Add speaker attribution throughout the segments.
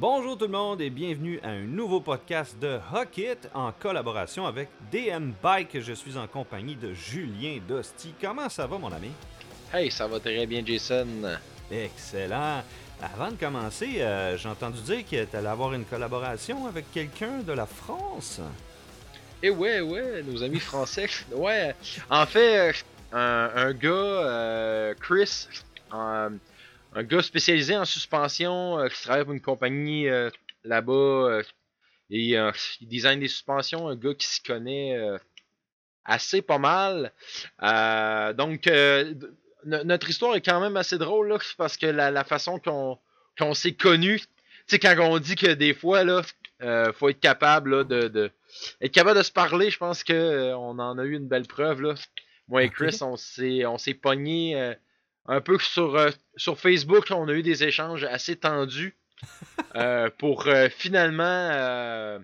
Speaker 1: Bonjour tout le monde et bienvenue à un nouveau podcast de Hockit en collaboration avec DM Bike. Je suis en compagnie de Julien Dosti. Comment ça va mon ami?
Speaker 2: Hey, ça va très bien Jason.
Speaker 1: Excellent. Avant de commencer, euh, j'ai entendu dire que tu allais avoir une collaboration avec quelqu'un de la France.
Speaker 2: Eh ouais, ouais, nos amis français. Ouais, en fait, un, un gars, euh, Chris, un gars spécialisé en suspension euh, qui travaille pour une compagnie euh, là-bas euh, et il design des suspensions, un gars qui s'y connaît assez pas mal. Donc euh, notre histoire est quand même assez drôle là, parce que la, la façon qu'on qu'on s'est connu, tu sais quand on dit que des fois là, faut être capable là, de, de être capable de se parler, je pense que on en a eu une belle preuve là. Moi et. Chris, on s'est on s'est pogné un peu sur, euh, sur Facebook, on a eu des échanges assez tendus euh, pour euh, finalement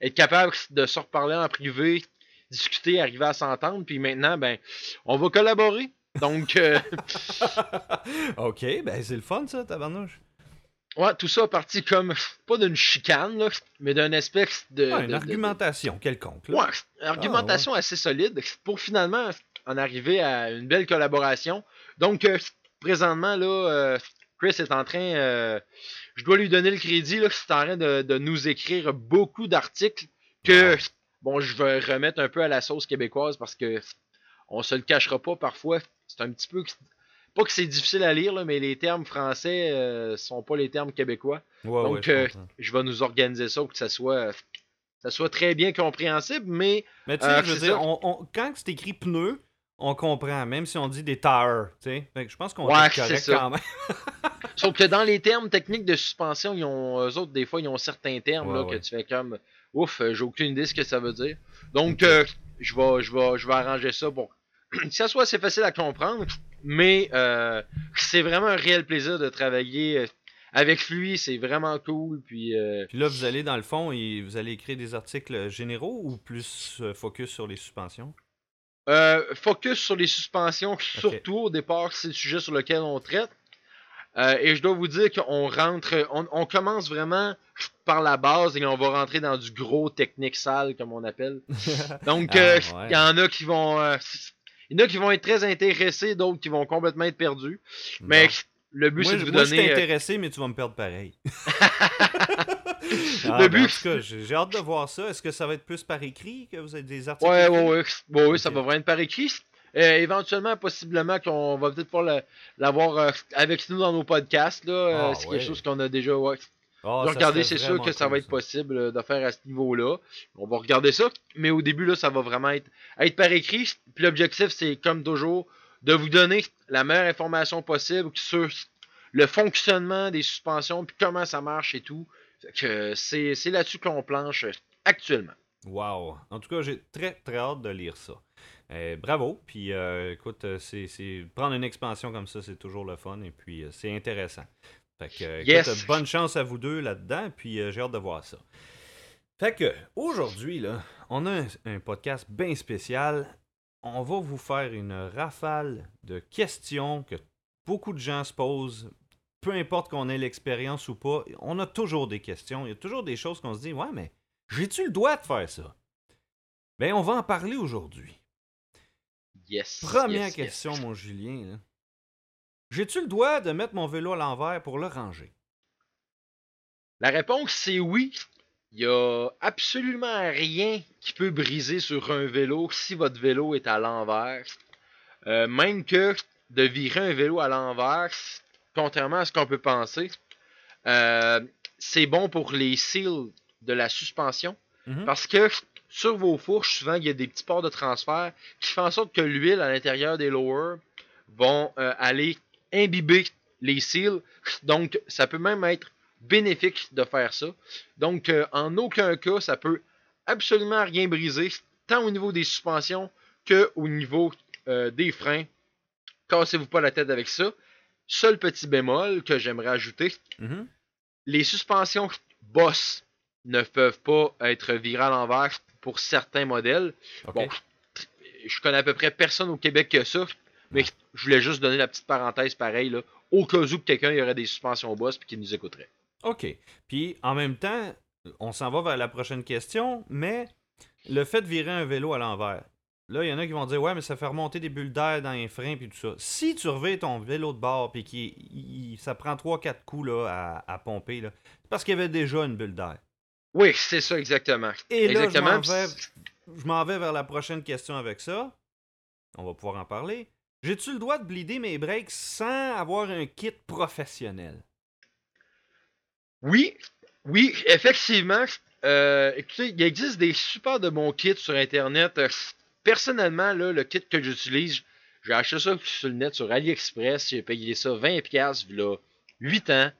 Speaker 2: être capable de se reparler en privé, discuter, arriver à s'entendre. Puis maintenant, ben, on va collaborer. Donc, euh,
Speaker 1: ok, ben c'est le fun ça, tabarnouche.
Speaker 2: ouais, tout ça a parti comme, pas d'une chicane, là, mais d'une espèce de.
Speaker 1: Ouais,
Speaker 2: de-
Speaker 1: une
Speaker 2: de-
Speaker 1: argumentation quelconque. là.
Speaker 2: Ouais, une argumentation assez solide pour finalement en arriver à une belle collaboration. Donc, présentement, là, euh, Chris est en train, euh, je dois lui donner le crédit, là, c'est en train de, de nous écrire beaucoup d'articles que, bon, je vais remettre un peu à la sauce québécoise parce que on se le cachera pas parfois. C'est un petit peu, pas que c'est difficile à lire, là, mais les termes français euh, sont pas les termes québécois.
Speaker 1: Ouais,
Speaker 2: Donc,
Speaker 1: ouais, je
Speaker 2: euh. Je vais nous organiser ça pour que ça soit, ça soit très bien compréhensible, mais
Speaker 1: Mais tu sais,
Speaker 2: euh,
Speaker 1: je veux dire, on- quand c'est écrit pneu, on comprend, même si on dit des tires, tu sais. Fait que je pense qu'on
Speaker 2: Ouais,
Speaker 1: est correct quand même.
Speaker 2: Sauf que dans les termes techniques de suspension, ils ont, eux autres, des fois, ils ont certains termes
Speaker 1: Ouais,
Speaker 2: là,
Speaker 1: ouais.
Speaker 2: que tu fais comme ouf, j'ai aucune idée de ce que ça veut dire. Donc, euh, je vais, je vais, je vais arranger ça pour que ça soit assez facile à comprendre. Mais euh, c'est vraiment un réel plaisir de travailler euh, avec lui. C'est vraiment cool. Puis, euh,
Speaker 1: Puis là, vous allez dans le fond et vous allez écrire des articles généraux ou plus focus sur les suspensions?
Speaker 2: Euh, focus sur les suspensions, surtout au départ, c'est le sujet sur lequel on traite. Euh, et je dois vous dire qu'on rentre, on, on commence vraiment par la base et on va rentrer dans du gros technique sale, comme on appelle. Donc,
Speaker 1: Ah,
Speaker 2: euh,
Speaker 1: ouais.
Speaker 2: il y en a qui vont, il y en a qui vont être très intéressés, d'autres qui vont complètement être perdus. Mais le but, c'est de vous
Speaker 1: moi, je suis
Speaker 2: donner.
Speaker 1: intéressé, mais tu vas me perdre pareil. Ah,
Speaker 2: Le
Speaker 1: ben,
Speaker 2: but-
Speaker 1: En tout cas, j'ai hâte de voir ça. Est-ce que ça va être plus par écrit que vous avez des articles?
Speaker 2: Ouais, ouais, ouais, ouais, ça va vraiment être par écrit. Euh, éventuellement, possiblement qu'on va peut-être le- l'avoir euh, avec nous dans nos podcasts. Là. Euh,
Speaker 1: Ah,
Speaker 2: c'est
Speaker 1: ouais.
Speaker 2: quelque chose qu'on a déjà. Ouais.
Speaker 1: Ah, serait
Speaker 2: c'est sûr que ça va être possible de faire à ce niveau-là. On va regarder ça. Mais au début, là, ça va vraiment être, être par écrit. Puis l'objectif, c'est comme toujours, de vous donner la meilleure information possible sur le fonctionnement des suspensions, puis comment ça marche et tout. Que c'est c'est là-dessus qu'on planche actuellement.
Speaker 1: Wow. En tout cas, j'ai très très hâte de lire ça. Euh, bravo. Puis euh, écoute, euh, c'est, c'est- prendre une expansion comme ça, c'est toujours le fun et puis euh, c'est intéressant. Fait que écoute, bonne chance à vous deux là-dedans, puis j'ai hâte de voir ça. Fait que aujourd'hui, là, on a un, un podcast bien spécial. On va vous faire une rafale de questions que beaucoup de gens se posent. Peu importe qu'on ait l'expérience ou pas, on a toujours des questions. Il y a toujours des choses qu'on se dit, ouais, mais j'ai-tu le droit de faire ça? Ben, on va en parler aujourd'hui.
Speaker 2: Yes.
Speaker 1: Première
Speaker 2: yes, yes.
Speaker 1: question, mon Julien. J'ai-tu le droit de mettre mon vélo à l'envers pour le ranger?
Speaker 2: La réponse, c'est oui. Il y a absolument rien qui peut briser sur un vélo si votre vélo est à l'envers. Euh, même que de virer un vélo à l'envers, contrairement à ce qu'on peut penser, euh, c'est bon pour les seals de la suspension.
Speaker 1: Mhm.
Speaker 2: Parce que sur vos fourches, souvent, il y a des petits ports de transfert qui font en sorte que l'huile à l'intérieur des lowers vont euh, aller imbiber les seals. Donc, ça peut même être bénéfique de faire ça. Donc, euh, en aucun cas, ça peut absolument rien briser, tant au niveau des suspensions que au niveau euh, des freins. Cassez-vous pas la tête avec ça. Seul petit bémol que j'aimerais ajouter,
Speaker 1: Mhm.
Speaker 2: les suspensions Boss ne peuvent pas être virées à l'envers pour certains modèles. Bon, je connais à peu près personne au Québec que ça, mais je voulais juste donner la petite parenthèse pareil, là, au cas où que quelqu'un y aurait des suspensions Boss et qui nous écouterait.
Speaker 1: OK. Puis en même temps, on s'en va vers la prochaine question, mais le fait de virer un vélo à l'envers. Là, il y en a qui vont dire Ouais, mais ça fait remonter des bulles d'air dans les freins puis tout ça. Si tu revais ton vélo de bord puis qu'il ça prend 3-4 coups là, à, pomper, là, c'est parce qu'il y avait déjà une bulle d'air.
Speaker 2: Oui, c'est ça exactement.
Speaker 1: Et
Speaker 2: exactement.
Speaker 1: là, je m'en vais, vers la prochaine question avec ça. On va pouvoir en parler. J'ai-tu le droit de blider mes breaks sans avoir un kit professionnel?
Speaker 2: Oui, oui, effectivement. Euh, écoutez, il existe des super de bons kits sur Internet. Personnellement, là, le kit que j'utilise, j'ai acheté ça sur le net sur AliExpress. J'ai payé ça 20$ il y a 8 ans.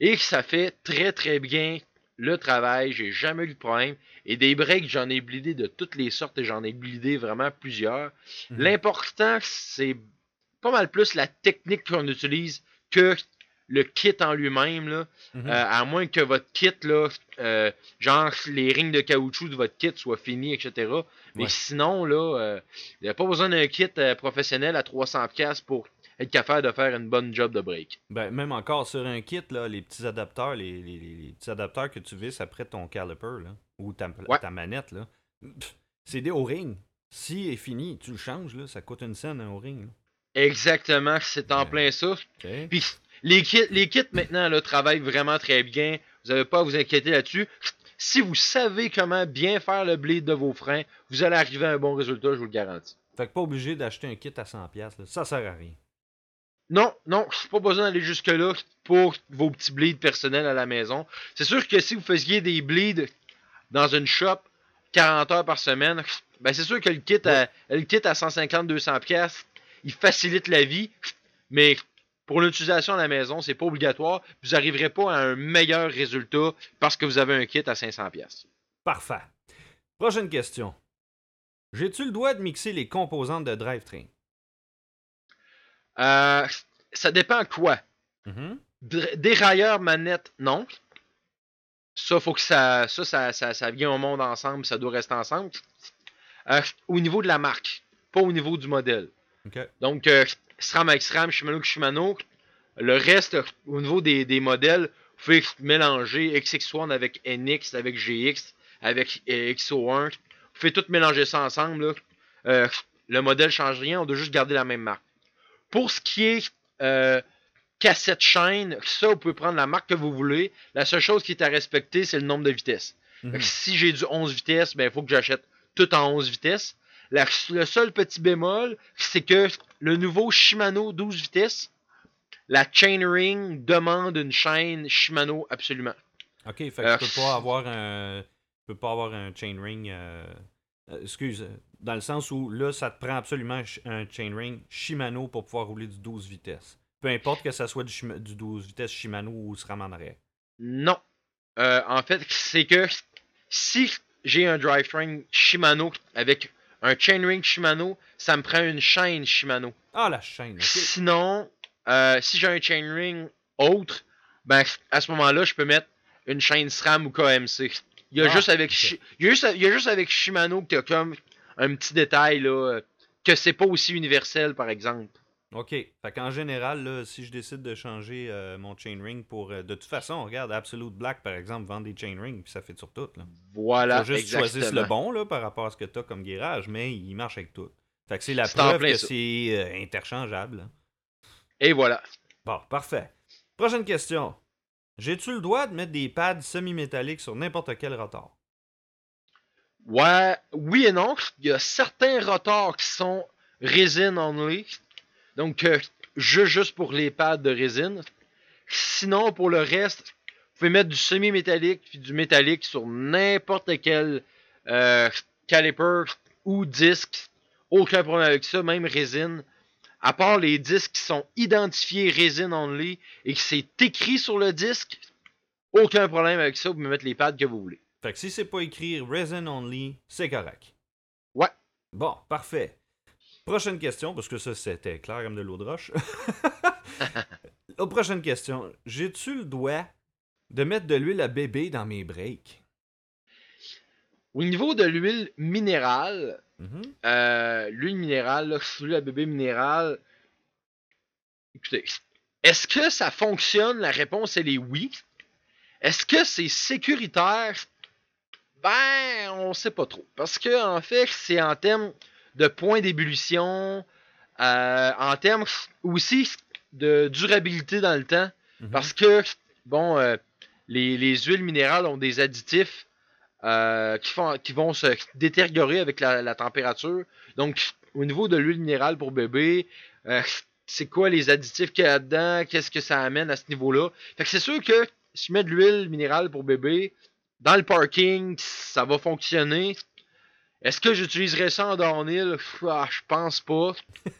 Speaker 2: Et ça fait très très bien le travail. J'ai jamais eu de problème. Et des breaks, j'en ai blidé de toutes les sortes et j'en ai blidé vraiment plusieurs. Mhm. L'important, c'est pas mal plus la technique qu'on utilise que le kit en lui-même, là, mhm. euh, à moins que votre kit, là, euh, genre les rings de caoutchouc de votre kit soient finis, etc. Mais sinon, là, euh, il n'y a pas besoin d'un kit professionnel à 300$ pour être capable de faire une bonne job de break.
Speaker 1: Ben, même encore sur un kit, là, les petits adapteurs, les, les, petits adapteurs que tu visses après ton caliper, là, ou ta, ta manette, là, c'est des O-rings. Si est fini, tu le changes, là, ça coûte une scène un O-ring.
Speaker 2: Exactement, c'est en plein ça. Puis les kits, les kits maintenant là, travaillent vraiment très bien. Vous n'avez pas à vous inquiéter là-dessus. Si vous savez comment bien faire le bleed de vos freins, vous allez arriver à un bon résultat, je vous le garantis.
Speaker 1: Fait que pas obligé d'acheter un kit à 100$, là. ça sert à rien.
Speaker 2: Non, non, pas besoin d'aller jusque-là pour vos petits bleeds personnels à la maison. C'est sûr que si vous faisiez des bleeds dans une shop 40 heures par semaine, ben c'est sûr que le kit à, le kit à 150-200$, il facilite la vie, mais pour l'utilisation à la maison, c'est pas obligatoire. Vous n'arriverez pas à un meilleur résultat parce que vous avez un kit à 500$.
Speaker 1: Parfait. Prochaine question. J'ai-tu le droit de mixer les composantes de drivetrain?
Speaker 2: Euh, ça dépend quoi. Mm Dérailleur, manette, non. Ça, faut que ça, ça, ça, ça, ça vient au monde ensemble, ça doit rester ensemble. Euh, au niveau de la marque, pas au niveau du modèle. Donc, euh, SRAM avec SRAM, Shimano avec Shimano. Le reste, au niveau des, des modèles, vous pouvez mélanger XX1 avec NX, avec GX, avec XO1. Vous pouvez tout mélanger ça ensemble. Euh, le modèle change rien, on doit juste garder la même marque. Pour ce qui est euh, cassette chaîne, ça, vous pouvez prendre la marque que vous voulez. La seule chose qui est à respecter, c'est le nombre de vitesses. Mhm. Si j'ai du 11 vitesses, il ben, faut que j'achète tout en 11 vitesses le seul petit bémol, c'est que le nouveau Shimano 12 vitesses, la chainring demande une chaîne Shimano absolument.
Speaker 1: Ok, fait que tu peux pas avoir un, tu peux pas avoir un chainring. Euh, euh, excuse, dans le sens où là, ça te prend absolument un chainring Shimano pour pouvoir rouler du 12 vitesses. Peu importe que ça soit du, 12 vitesses Shimano ou SRAM en arrière.
Speaker 2: Non. Euh, en fait, c'est que si j'ai un drivetrain Shimano avec un chainring Shimano, ça me prend une chaîne Shimano.
Speaker 1: Ah, la chaîne.
Speaker 2: Sinon, euh, si j'ai un chainring autre, ben à ce moment-là, je peux mettre une chaîne SRAM ou KMC. Il y a, ah, juste, avec il y a, juste, il y a juste avec Shimano que tu as comme un petit détail là, que c'est pas aussi universel, par exemple.
Speaker 1: OK. Fait qu'en général, là, si je décide de changer euh, mon chainring pour. Euh, de toute façon, regarde, Absolute Black, par exemple, vend des chainrings, puis ça fait sur tout. Là.
Speaker 2: Voilà.
Speaker 1: Faut juste choisir le bon là, par rapport à ce que tu as comme guérage, mais il marche avec tout. Fait que c'est la preuve que c'est euh, interchangeable.
Speaker 2: Et voilà.
Speaker 1: Bon, parfait. Prochaine question. J'ai-tu le droit de mettre des pads semi-métalliques sur n'importe quel rotor?
Speaker 2: Ouais, oui et non. Il y a certains rotors qui sont résine only, donc, euh, juste pour les pads de résine. Sinon, pour le reste, vous pouvez mettre du semi-métallique puis du métallique sur n'importe quel euh, caliper ou disque. Aucun problème avec ça, même résine. À part les disques qui sont identifiés résine only et que c'est écrit sur le disque, aucun problème avec ça, vous pouvez mettre les pads que vous voulez.
Speaker 1: Fait que si c'est pas écrit resin only, c'est correct.
Speaker 2: Ouais.
Speaker 1: Bon, parfait. Prochaine question, parce que ça c'était clair comme de l'eau de roche. prochaine question. J'ai-tu le droit de mettre de l'huile à bébé dans mes breaks?
Speaker 2: Au niveau de l'huile minérale, mm-hmm. euh, l'huile minérale, l'huile à bébé minérale, écoutez, est-ce que ça fonctionne? La réponse, elle est oui. Est-ce que c'est sécuritaire? Ben, on sait pas trop. Parce que, en fait, c'est en termes de points d'ébullition, euh, en termes aussi de durabilité dans le temps.
Speaker 1: Mhm.
Speaker 2: Parce que, bon, euh, les, les huiles minérales ont des additifs euh, qui, font, qui vont se détériorer avec la, la température. Donc, au niveau de l'huile minérale pour bébé, c'est quoi les additifs qu'il y a là-dedans, qu'est-ce que ça amène à ce niveau-là? Fait que c'est sûr que si je mets de l'huile minérale pour bébé, dans le parking, ça va fonctionner. Est-ce que j'utiliserais ça en downhill? Ah, je pense pas.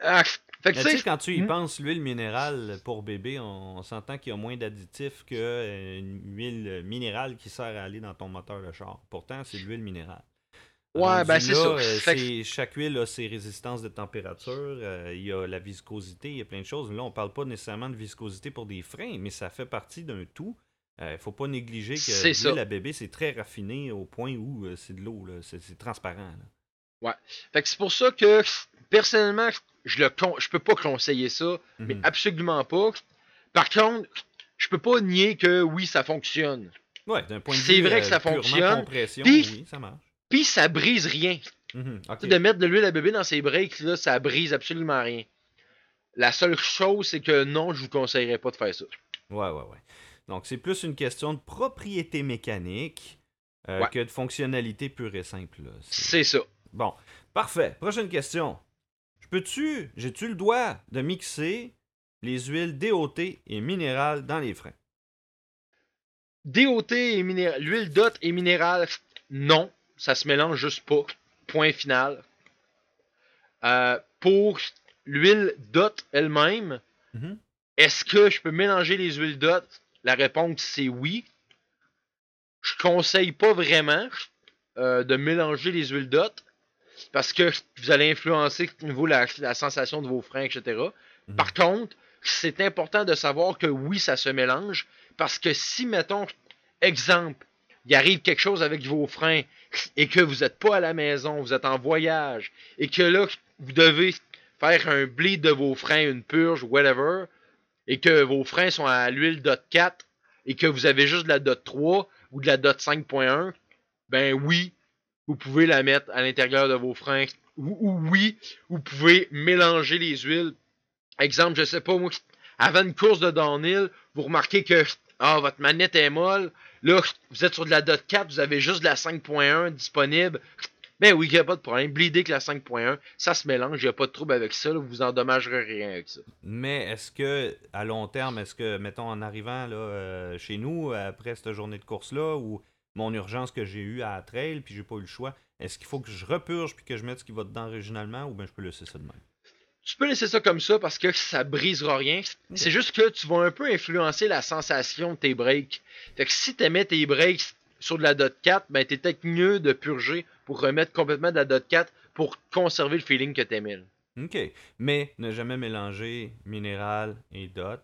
Speaker 2: Ah, fait que
Speaker 1: Mais
Speaker 2: tu
Speaker 1: sais, quand tu y
Speaker 2: Hmm.
Speaker 1: penses, l'huile minérale pour bébé, on, on s'entend qu'il y a moins d'additifs qu'une huile minérale qui sert à aller dans ton moteur de char. Pourtant, c'est de l'huile minérale.
Speaker 2: Ouais, ben, c'est ça.
Speaker 1: euh,
Speaker 2: que-
Speaker 1: chaque huile a ses résistances de température, euh, il y a la viscosité, il y a plein de choses. Là, on parle pas nécessairement de viscosité pour des freins, mais ça fait partie d'un tout. Il faut pas négliger que
Speaker 2: C'est ça.
Speaker 1: l'huile à bébé, c'est très raffiné au point où euh, c'est de l'eau, c'est c'est transparent. là.
Speaker 2: Fait que c'est pour ça que personnellement, je le con- je peux pas conseiller ça, mais
Speaker 1: Mhm.
Speaker 2: absolument pas. Par contre, je peux pas nier que oui, ça fonctionne.
Speaker 1: Ouais, d'un point de
Speaker 2: C'est
Speaker 1: vue
Speaker 2: vrai que
Speaker 1: euh,
Speaker 2: ça
Speaker 1: purement
Speaker 2: fonctionne, puis-
Speaker 1: oui, ça marche.
Speaker 2: Puis ça brise rien.
Speaker 1: Mhm,
Speaker 2: De mettre de l'huile à bébé dans ses breaks, là, ça brise absolument rien. La seule chose, c'est que non, je vous conseillerais pas de faire ça.
Speaker 1: Ouais, ouais, ouais. Donc, c'est plus une question de propriété mécanique euh,
Speaker 2: Ouais.
Speaker 1: que de fonctionnalité pure et simple. là. C'est-
Speaker 2: C'est ça.
Speaker 1: Bon, parfait. Prochaine question. Je peux-tu, j'ai-tu le droit de mixer les huiles DOT et minérales dans les freins?
Speaker 2: DOT et minéral, l'huile DOT et minérale, non, ça se mélange juste pas. Point final. Euh, pour l'huile DOT elle-même,
Speaker 1: Mhm.
Speaker 2: est-ce que je peux mélanger les huiles DOT La réponse c'est oui. Je conseille pas vraiment euh, de mélanger les huiles DOT parce que vous allez influencer au niveau de la, la sensation de vos freins, etc.
Speaker 1: Mhm.
Speaker 2: Par contre, c'est important de savoir que oui, ça se mélange parce que si, mettons, exemple, il arrive quelque chose avec vos freins et que vous n'êtes pas à la maison, vous êtes en voyage et que là, vous devez faire un bleed de vos freins, une purge, whatever, et que vos freins sont à l'huile dot 4 et que vous avez juste de la dot 3 ou de la dot 5.1, ben oui, vous pouvez la mettre à l'intérieur de vos freins. Ou, ou oui, vous pouvez mélanger les huiles. Exemple, je sais pas moi, avant une course de downhill, vous remarquez que ah, votre manette est molle. Là, vous êtes sur de la dot 4, vous avez juste de la 5.1 disponible. Ben oui, il n'y a pas de problème. Bleeder que la 5.1, ça se mélange, il n'y a pas de trouble avec ça, là, vous endommagerez rien avec ça.
Speaker 1: Mais est-ce que, à long terme, est-ce que, mettons, en arrivant là, euh, chez nous, après cette journée de course-là, ou mon urgence que j'ai eue à la trail, puis j'ai pas eu le choix, est-ce qu'il faut que je repurge puis que je mette ce qui va dedans originalement, ou bien je peux laisser ça de même?
Speaker 2: Tu peux laisser ça comme ça parce que ça brisera rien. C'est juste que tu vas un peu influencer la sensation de tes breaks. Fait que si tu mets tes breaks sur de la dot 4, ben t'es peut-être mieux de purger pour remettre complètement de la dot 4 pour conserver le feeling que t'aimais.
Speaker 1: OK. Mais ne jamais mélanger minéral et dot?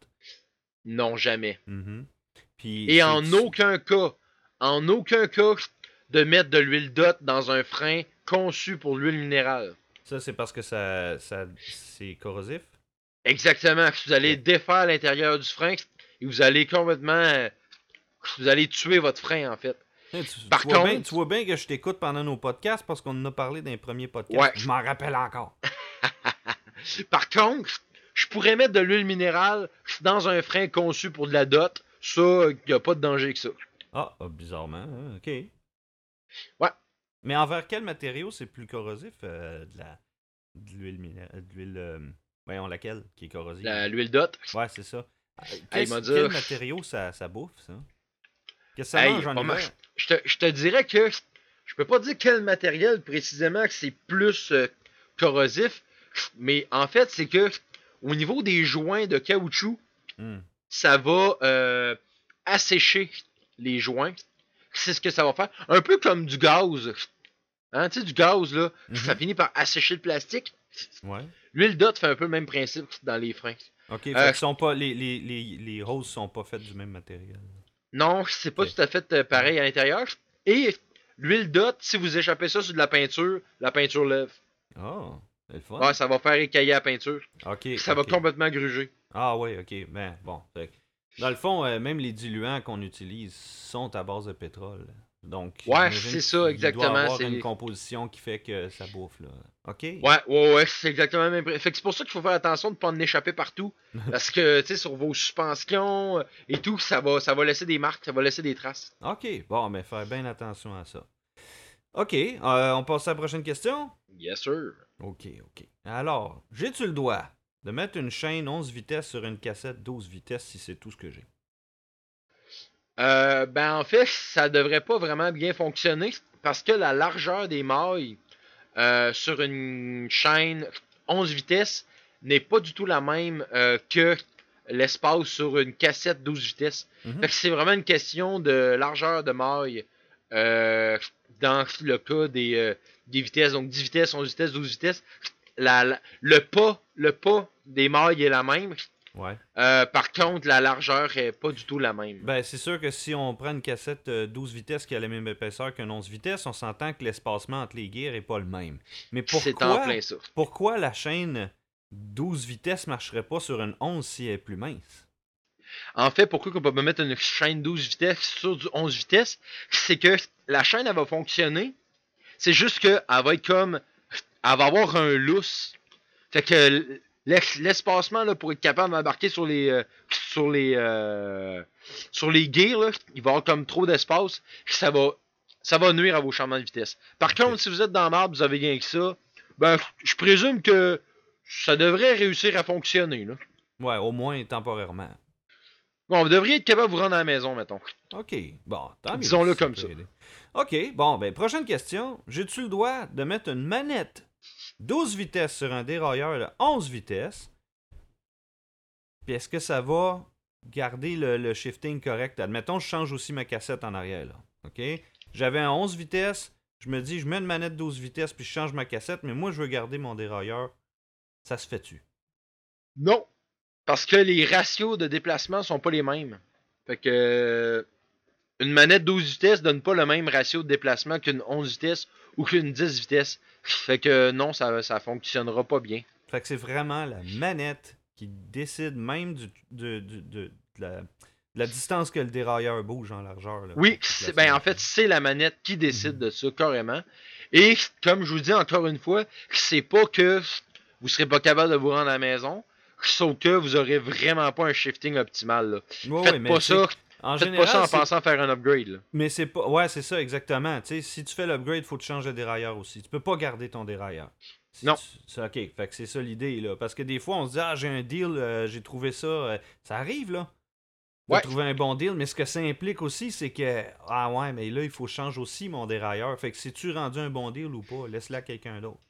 Speaker 2: Non, jamais.
Speaker 1: Mhm. Puis
Speaker 2: Et en aucun cas, en aucun cas, de mettre de l'huile dot dans un frein conçu pour l'huile minérale.
Speaker 1: Ça, c'est parce que ça, ça c'est corrosif?
Speaker 2: Exactement. Vous allez défaire l'intérieur du frein et vous allez complètement. Vous allez tuer votre frein en fait.
Speaker 1: Hey, tu,
Speaker 2: Par
Speaker 1: tu vois bien,
Speaker 2: contre-
Speaker 1: tu vois bien que je t'écoute pendant nos podcasts parce qu'on en a parlé dans les premiers podcasts.
Speaker 2: Ouais.
Speaker 1: Je m'en rappelle encore.
Speaker 2: Par contre, je pourrais mettre de l'huile minérale dans un frein conçu pour de la dot. Ça, il n'y a pas de danger que ça.
Speaker 1: Ah, ah, bizarrement. hein, OK.
Speaker 2: Ouais.
Speaker 1: Mais envers quel matériau c'est plus corrosif? euh, de la de l'huile minérale. De l'huile. euh, voyons laquelle qui est corrosive?
Speaker 2: L'huile dot.
Speaker 1: Ouais, c'est ça.
Speaker 2: Hey,
Speaker 1: Quel, matériau ça, ça bouffe, ça? Qu'est-ce que ça
Speaker 2: Hey,
Speaker 1: mange en
Speaker 2: pas
Speaker 1: hiver?
Speaker 2: mal. Je te, je te dirais que je peux pas dire quel matériel précisément que c'est plus euh, corrosif, mais en fait, c'est que au niveau des joints de caoutchouc,
Speaker 1: Hmm.
Speaker 2: ça va euh, assécher les joints. C'est ce que ça va faire. Un peu comme du gaz. Hein, tu sais, du gaz, là,
Speaker 1: Mhm.
Speaker 2: ça finit par assécher le plastique.
Speaker 1: Ouais.
Speaker 2: L'huile dot fait un peu le même principe dans les freins.
Speaker 1: Ok,
Speaker 2: Euh,
Speaker 1: sont pas, les, les, les, les roses sont pas faites du même matériel.
Speaker 2: Non, c'est pas tout à fait euh, pareil à l'intérieur. Et l'huile dot, si vous échappez ça sur de la peinture, la peinture lève.
Speaker 1: Oh, c'est le fun.
Speaker 2: Ouais, ça va faire écailler la peinture.
Speaker 1: ok.
Speaker 2: Ça va complètement gruger.
Speaker 1: Ah ouais, ok. Ben, bon. Dans le fond, euh, même les diluants qu'on utilise sont à base de pétrole. Donc,
Speaker 2: Ouais, c'est ça,
Speaker 1: qu'il doit
Speaker 2: exactement,
Speaker 1: avoir
Speaker 2: c'est-
Speaker 1: une composition qui fait que ça bouffe, là. OK?
Speaker 2: Ouais, ouais, ouais, c'est exactement le même. Fait que c'est pour ça qu'il faut faire attention de pas en échapper partout. Parce que, tu sais, sur vos suspensions euh, et tout, ça va, ça va laisser des marques, ça va laisser des traces.
Speaker 1: OK. Bon, mais faire bien attention à ça. OK. euh, on passe à la prochaine question?
Speaker 2: Yes, sir.
Speaker 1: OK, OK. Alors, j'ai-tu le droit de mettre une chaîne 11 vitesses sur une cassette 12 vitesses si c'est tout ce que j'ai?
Speaker 2: Euh, ben, en fait, ça devrait pas vraiment bien fonctionner parce que la largeur des mailles euh, sur une chaîne 11 vitesses n'est pas du tout la même euh, que l'espace sur une cassette 12 vitesses.
Speaker 1: Mhm.
Speaker 2: C'est vraiment une question de largeur de maille dans le cas des, des vitesses. Donc 10 vitesses, 11 vitesses, 12 vitesses. La- la- le pas, le pas des mailles est la même.
Speaker 1: Ouais.
Speaker 2: Euh, par contre, la largeur est pas du tout la même.
Speaker 1: Ben, c'est sûr que si on prend une cassette euh, 12 vitesses qui a la même épaisseur qu'un 11 vitesses, on s'entend que l'espacement entre les gears est pas le même. Mais
Speaker 2: C'est en
Speaker 1: pourquoi,
Speaker 2: plein ça.
Speaker 1: pourquoi la chaîne 12 vitesses marcherait pas sur une 11 si elle est plus mince?
Speaker 2: En fait, pourquoi on peut pas mettre une chaîne 12 vitesses sur du 11 vitesses, c'est que la chaîne, elle va fonctionner. C'est juste qu'elle va être comme... Elle va avoir un lousse. Fait que l'espacement, pour être capable d'embarquer sur les... euh, sur les... euh, sur les gears, là, il va y avoir comme trop d'espace. Ça va... Ça va nuire à vos changements de vitesse. Par contre, si vous êtes dans marbre, vous avez rien que ça, ben, je présume que ça devrait réussir à fonctionner, là.
Speaker 1: Ouais, au moins temporairement.
Speaker 2: Bon, vous devriez être capable de vous rendre à la maison, mettons.
Speaker 1: OK. Bon, tant.
Speaker 2: Disons-le comme ça.
Speaker 1: aider. OK. Bon, ben, prochaine question. J'ai-tu le droit de mettre une manette 12 vitesses sur un dérailleur de 11 vitesses? Puis est-ce que ça va garder le, shifting correct? Admettons, je change aussi ma cassette en arrière, là. J'avais un 11 vitesses. Je me dis, je mets une manette 12 vitesses puis je change ma cassette, mais moi, je veux garder mon dérailleur. Ça se fait-tu?
Speaker 2: Non. Parce que les ratios de déplacement sont pas les mêmes. Fait que euh, une manette 12 vitesses donne pas le même ratio de déplacement qu'une 11 vitesses ou qu'une 10 vitesses. Fait que non, ça ça fonctionnera pas bien.
Speaker 1: Fait que c'est vraiment la manette qui décide même du, de, la, de la distance que le dérailleur bouge en largeur. là,
Speaker 2: Oui, ben en fait, c'est la manette qui décide de ça carrément. Et comme je vous dis encore une fois, c'est pas que vous serez pas capable de vous rendre à la maison, sauf que vous aurez vraiment pas un shifting optimal. Là.
Speaker 1: Ouais,
Speaker 2: Faites
Speaker 1: mais
Speaker 2: pas ça,
Speaker 1: En
Speaker 2: faites
Speaker 1: général,
Speaker 2: pas ça en pensant faire un upgrade. Là.
Speaker 1: mais c'est pas. Ouais, c'est ça, exactement. Si tu fais l'upgrade, faut que tu changes de dérailleur aussi. Tu peux pas garder ton dérailleur. Si
Speaker 2: Non.
Speaker 1: tu- ok. Fait que c'est ça l'idée, là. Parce que des fois, on se dit, ah, j'ai un deal, euh, j'ai trouvé ça. euh, ça arrive, là.
Speaker 2: Ouais.
Speaker 1: trouver un bon deal, mais ce que ça implique aussi, c'est que, ah ouais, mais là, il faut que je change aussi mon dérailleur. Fait que si tu rendu un bon deal ou pas, laisse-la à quelqu'un d'autre.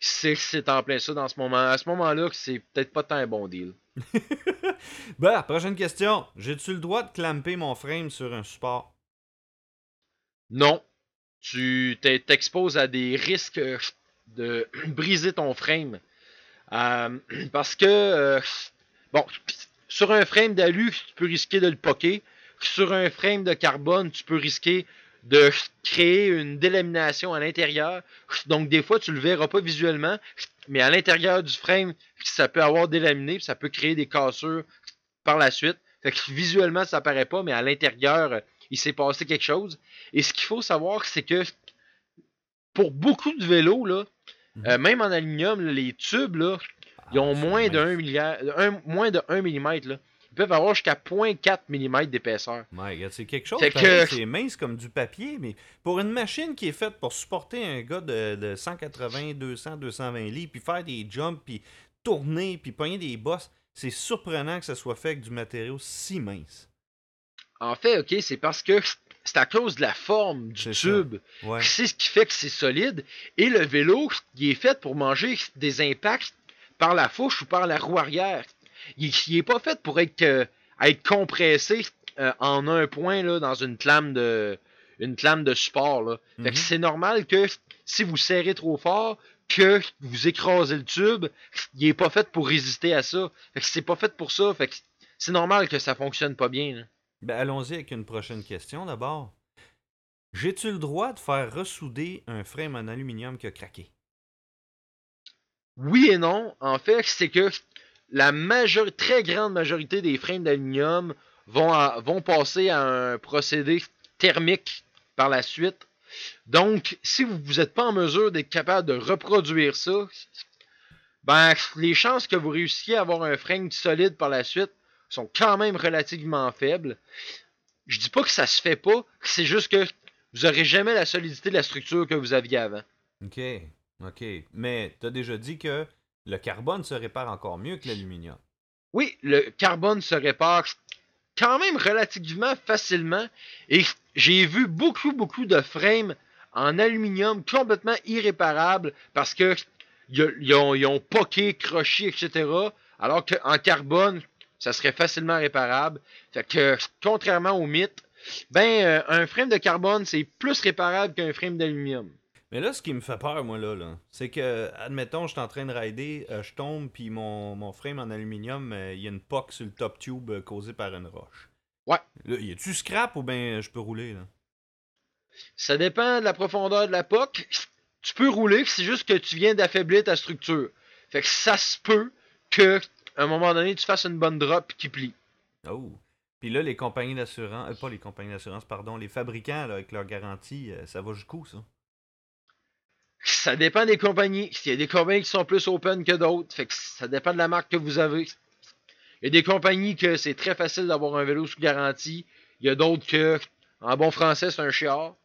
Speaker 2: C'est c'est en plein ça dans ce moment. À ce moment-là, c'est peut-être pas tant un bon deal.
Speaker 1: Ben, prochaine question. J'ai-tu le droit de clamper mon frame sur un support?
Speaker 2: Non. Tu t'exposes à des risques euh, de briser ton frame. Euh, parce que, euh, bon, sur un frame d'alu, tu peux risquer de le poker. Sur un frame de carbone, tu peux risquer de créer une délamination à l'intérieur. Donc, des fois, tu le verras pas visuellement, mais à l'intérieur du frame, ça peut avoir délaminé, puis ça peut créer des cassures par la suite. Fait que visuellement, ça paraît pas, mais à l'intérieur, il s'est passé quelque chose. Et ce qu'il faut savoir, c'est que pour beaucoup de vélos, là,
Speaker 1: Mhm.
Speaker 2: euh, même en aluminium, là, les tubes, là, ils ont
Speaker 1: Ah,
Speaker 2: moins de 1 milliard, un- moins de 1 mm. Là. Ils peuvent avoir jusqu'à 0.4 mm d'épaisseur.
Speaker 1: My God, c'est quelque chose.
Speaker 2: Que-
Speaker 1: C'est mince comme du papier, mais pour une machine qui est faite pour supporter un gars de, de 180, 200, 220 livres, puis faire des jumps, puis tourner, puis pogner des bosses, c'est surprenant que ça soit fait avec du matériau si mince.
Speaker 2: En fait, ok, c'est parce que c'est à cause de la forme du tube.
Speaker 1: Ouais.
Speaker 2: C'est ce qui fait que c'est solide. Et le vélo, il est fait pour manger des impacts par la fourche ou par la roue arrière. Il, il est pas fait pour être, euh, être compressé euh, en un point là, dans une clame de une clame de support. Là. Fait que
Speaker 1: Mhm.
Speaker 2: c'est normal que si vous serrez trop fort, que vous écrasez le tube, il est pas fait pour résister à ça. Fait que c'est pas fait pour ça. Fait que c'est normal que ça fonctionne pas bien. là.
Speaker 1: Ben, allons-y avec une prochaine question d'abord. J'ai-tu le droit de faire ressouder un frame en aluminium qui a craqué?
Speaker 2: Oui et non. En fait, c'est que la très grande majorité des frames d'aluminium vont, passer à un procédé thermique par la suite. Donc, si vous n'êtes pas en mesure d'être capable de reproduire ça, ben, les chances que vous réussissiez à avoir un frame solide par la suite sont quand même relativement faibles. Je dis pas que ça se fait pas, c'est juste que vous aurez jamais la solidité de la structure que vous aviez avant.
Speaker 1: OK. OK. Mais tu as déjà dit que le carbone se répare encore mieux que l'aluminium.
Speaker 2: Oui, le carbone se répare quand même relativement facilement et j'ai vu beaucoup beaucoup de frames en aluminium complètement irréparables parce que ils ont poqué, croché, etc. Alors qu'en carbone, ça serait facilement réparable. Fait que contrairement au mythe, ben euh, un frame de carbone c'est plus réparable qu'un frame d'aluminium.
Speaker 1: Mais là, ce qui me fait peur, moi, là, là c'est que, admettons, je suis en train de rider, euh, je tombe, puis mon, mon frame en aluminium, euh, il y a une poque sur le top tube euh, causée par une roche.
Speaker 2: Ouais.
Speaker 1: Là, y a-tu scrap ou bien je peux rouler, là?
Speaker 2: Ça dépend de la profondeur de la POC. Tu peux rouler, c'est juste que tu viens d'affaiblir ta structure. Fait que ça se peut que à un moment donné, tu fasses une bonne drop qui plie.
Speaker 1: Oh. Puis là, les compagnies d'assurance, euh, pas les compagnies d'assurance, pardon, les fabricants, là, avec leur garantie, ça va jusqu'où, ça?
Speaker 2: Ça dépend des compagnies. Il y a des compagnies qui sont plus open que d'autres. Fait que ça dépend de la marque que vous avez. Il y a des compagnies que c'est très facile d'avoir un vélo sous garantie. Il y a d'autres que, en bon français, c'est un chiard.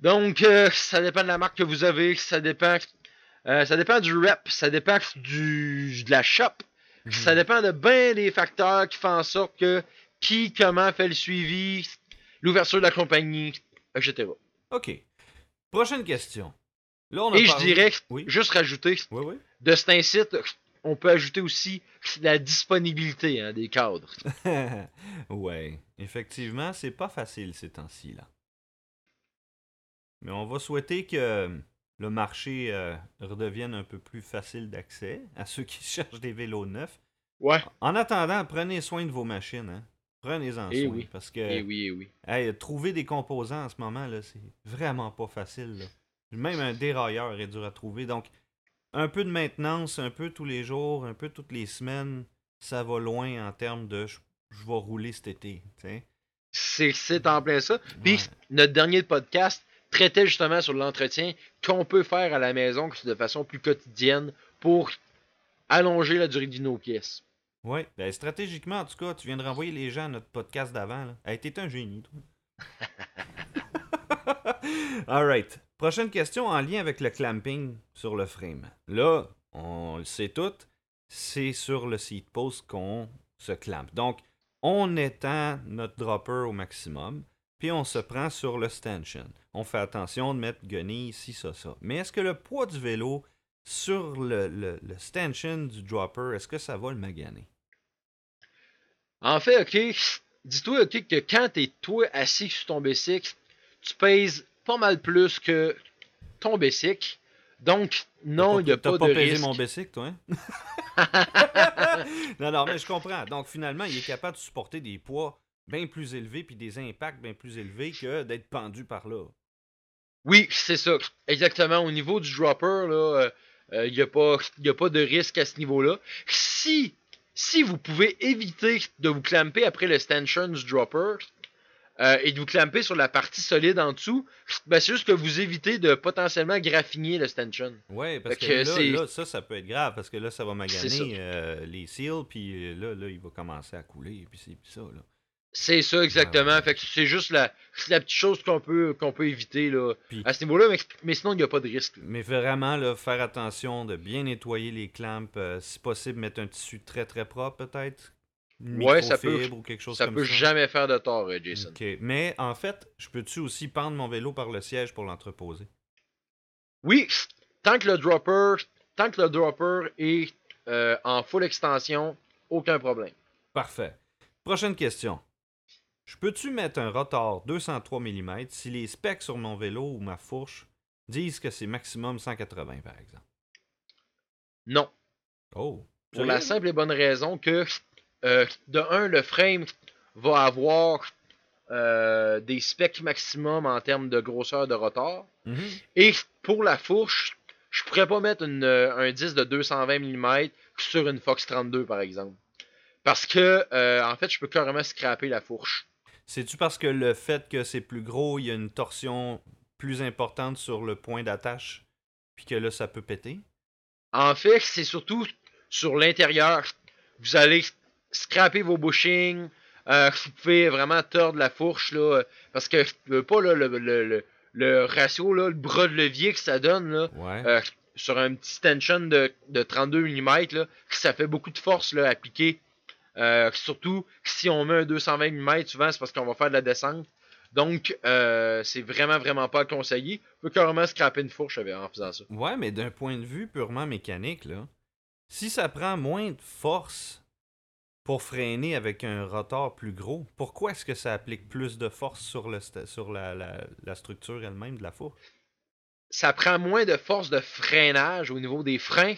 Speaker 2: Donc, euh, ça dépend de la marque que vous avez. Ça dépend, euh, ça dépend du rep. Ça dépend du, de la shop. Ça dépend de bien des facteurs qui font en sorte que qui, comment fait le suivi, l'ouverture de la compagnie, etc.
Speaker 1: OK. Prochaine question. Là, on a
Speaker 2: Et je dirais,
Speaker 1: Oui.
Speaker 2: juste rajouter,
Speaker 1: Oui, oui.
Speaker 2: de cet incite, on peut ajouter aussi la disponibilité hein, des cadres.
Speaker 1: ouais, effectivement, c'est pas facile ces temps-ci là. Mais on va souhaiter que le marché euh, redevienne un peu plus facile d'accès à ceux qui cherchent des vélos neufs.
Speaker 2: Ouais.
Speaker 1: En attendant, prenez soin de vos machines, hein. Prenez-en
Speaker 2: Eh
Speaker 1: soin
Speaker 2: oui.
Speaker 1: parce que
Speaker 2: Eh oui, eh oui.
Speaker 1: hey, trouver des composants en ce moment là, c'est vraiment pas facile. là. Même un dérailleur est dur à trouver. Donc, un peu de maintenance, un peu tous les jours, un peu toutes les semaines, ça va loin en termes de je, je vais rouler cet été.
Speaker 2: C'est, c'est en plein ça. Puis
Speaker 1: Ouais.
Speaker 2: notre dernier podcast traitait justement sur l'entretien qu'on peut faire à la maison de façon plus quotidienne pour allonger la durée de nos pièces.
Speaker 1: Ouais, ben stratégiquement, en tout cas, tu viens de renvoyer les gens à notre podcast d'avant. Hey, t'es un génie, toi. Alright. Prochaine question en lien avec le clamping sur le frame. Là, on le sait tout, c'est sur le seat post qu'on se clampe. Donc, on étend notre dropper au maximum, puis on se prend sur le stanchion. On fait attention de mettre guenille ici, ça, ça. Mais est-ce que le poids du vélo sur le, stanchion du dropper, est-ce que ça va le maganer?
Speaker 2: En fait, ok, dis-toi ok que quand t'es toi assis sur ton bicycle, tu pèses pas mal plus que ton bicycle. Donc, non, il n'y a pas,
Speaker 1: pas
Speaker 2: de risque.
Speaker 1: mon bicycle, toi, hein? non, non, mais je comprends. Donc, finalement, il est capable de supporter des poids bien plus élevés puis des impacts bien plus élevés que d'être pendu par là.
Speaker 2: Oui, c'est ça. Exactement. Au niveau du dropper, là, il n'y a, a pas de risque à ce niveau-là. Si, si vous pouvez éviter de vous clamper après le stanchion du dropper euh, et de vous clamper sur la partie solide en dessous, ben, c'est juste que vous évitez de potentiellement graffiner le stanchion.
Speaker 1: Ouais, parce que,
Speaker 2: que
Speaker 1: là, ça, ça peut être grave parce que là, ça va maganer euh, les seals puis euh, là, là, il va commencer à couler puis c'est ça, là.
Speaker 2: C'est ça, exactement.
Speaker 1: Ouais.
Speaker 2: Fait que c'est juste la, la petite chose qu'on peut, qu'on peut éviter là, à ce niveau-là, mais, mais sinon, il n'y a pas de risque. là.
Speaker 1: Mais vraiment, là, faire attention de bien nettoyer les clamps. euh, si possible, mettre un tissu très très propre, peut-être.
Speaker 2: Ouais, ça peut-
Speaker 1: ou quelque chose
Speaker 2: Ça
Speaker 1: comme
Speaker 2: peut
Speaker 1: ça.
Speaker 2: jamais faire de tort, euh, Jason.
Speaker 1: Ok, mais en fait, je peux-tu aussi pendre mon vélo par le siège pour l'entreposer?
Speaker 2: Oui, tant que le dropper, tant que le dropper est euh, en full extension, aucun problème.
Speaker 1: Parfait. Prochaine question. Je peux-tu mettre un rotor 203 mm si les specs sur mon vélo ou ma fourche disent que c'est maximum 180 par exemple?
Speaker 2: Non.
Speaker 1: Oh.
Speaker 2: Pour la simple et bonne raison que, euh, de un, le frame va avoir euh, des specs maximum en termes de grosseur de rotor.
Speaker 1: Mhm.
Speaker 2: Et pour la fourche, je pourrais pas mettre une, euh, un disque de 220 mm sur une Fox 32, par exemple. Parce que, euh, en fait, je peux carrément scraper la fourche.
Speaker 1: C'est-tu parce que le fait que c'est plus gros, il y a une torsion plus importante sur le point d'attache, puis que là, ça peut péter?
Speaker 2: En fait, c'est surtout sur l'intérieur. Vous allez scraper vos bushings. Euh, vous pouvez vraiment tordre la fourche, là, parce que je veux pas là, le, le, le, le ratio, là, le bras de levier que ça donne, là,
Speaker 1: Ouais.
Speaker 2: euh, sur un petit tension de, de 32 mm, là, ça fait beaucoup de force là, appliquée. Euh, surtout si on met un 220 mm, souvent c'est parce qu'on va faire de la descente. Donc, euh, c'est vraiment, vraiment pas conseillé. On peut carrément scraper une fourche en faisant ça.
Speaker 1: Ouais, mais d'un point de vue purement mécanique, là, si ça prend moins de force pour freiner avec un rotor plus gros, pourquoi est-ce que ça applique plus de force sur, le sta- sur la, la- la structure elle-même de la fourche?
Speaker 2: Ça prend moins de force de freinage au niveau des freins.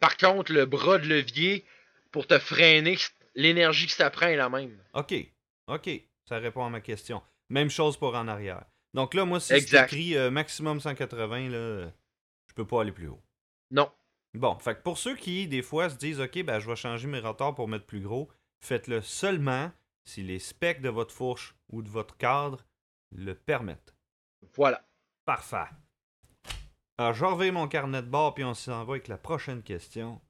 Speaker 2: Par contre, le bras de levier, pour te freiner, l'énergie que ça prend est la même.
Speaker 1: Ok, ok, ça répond à ma question. Même chose pour en arrière. Donc là, moi, si c'est écrit euh, maximum 180, là, je peux pas aller plus haut.
Speaker 2: Non.
Speaker 1: Bon, fait que pour ceux qui, des fois, se disent Ok, ben, je vais changer mes rotors pour mettre plus gros, faites-le seulement si les specs de votre fourche ou de votre cadre le permettent.
Speaker 2: Voilà.
Speaker 1: Parfait. Alors, je reviens mon carnet de bord puis on s'en va avec la prochaine question.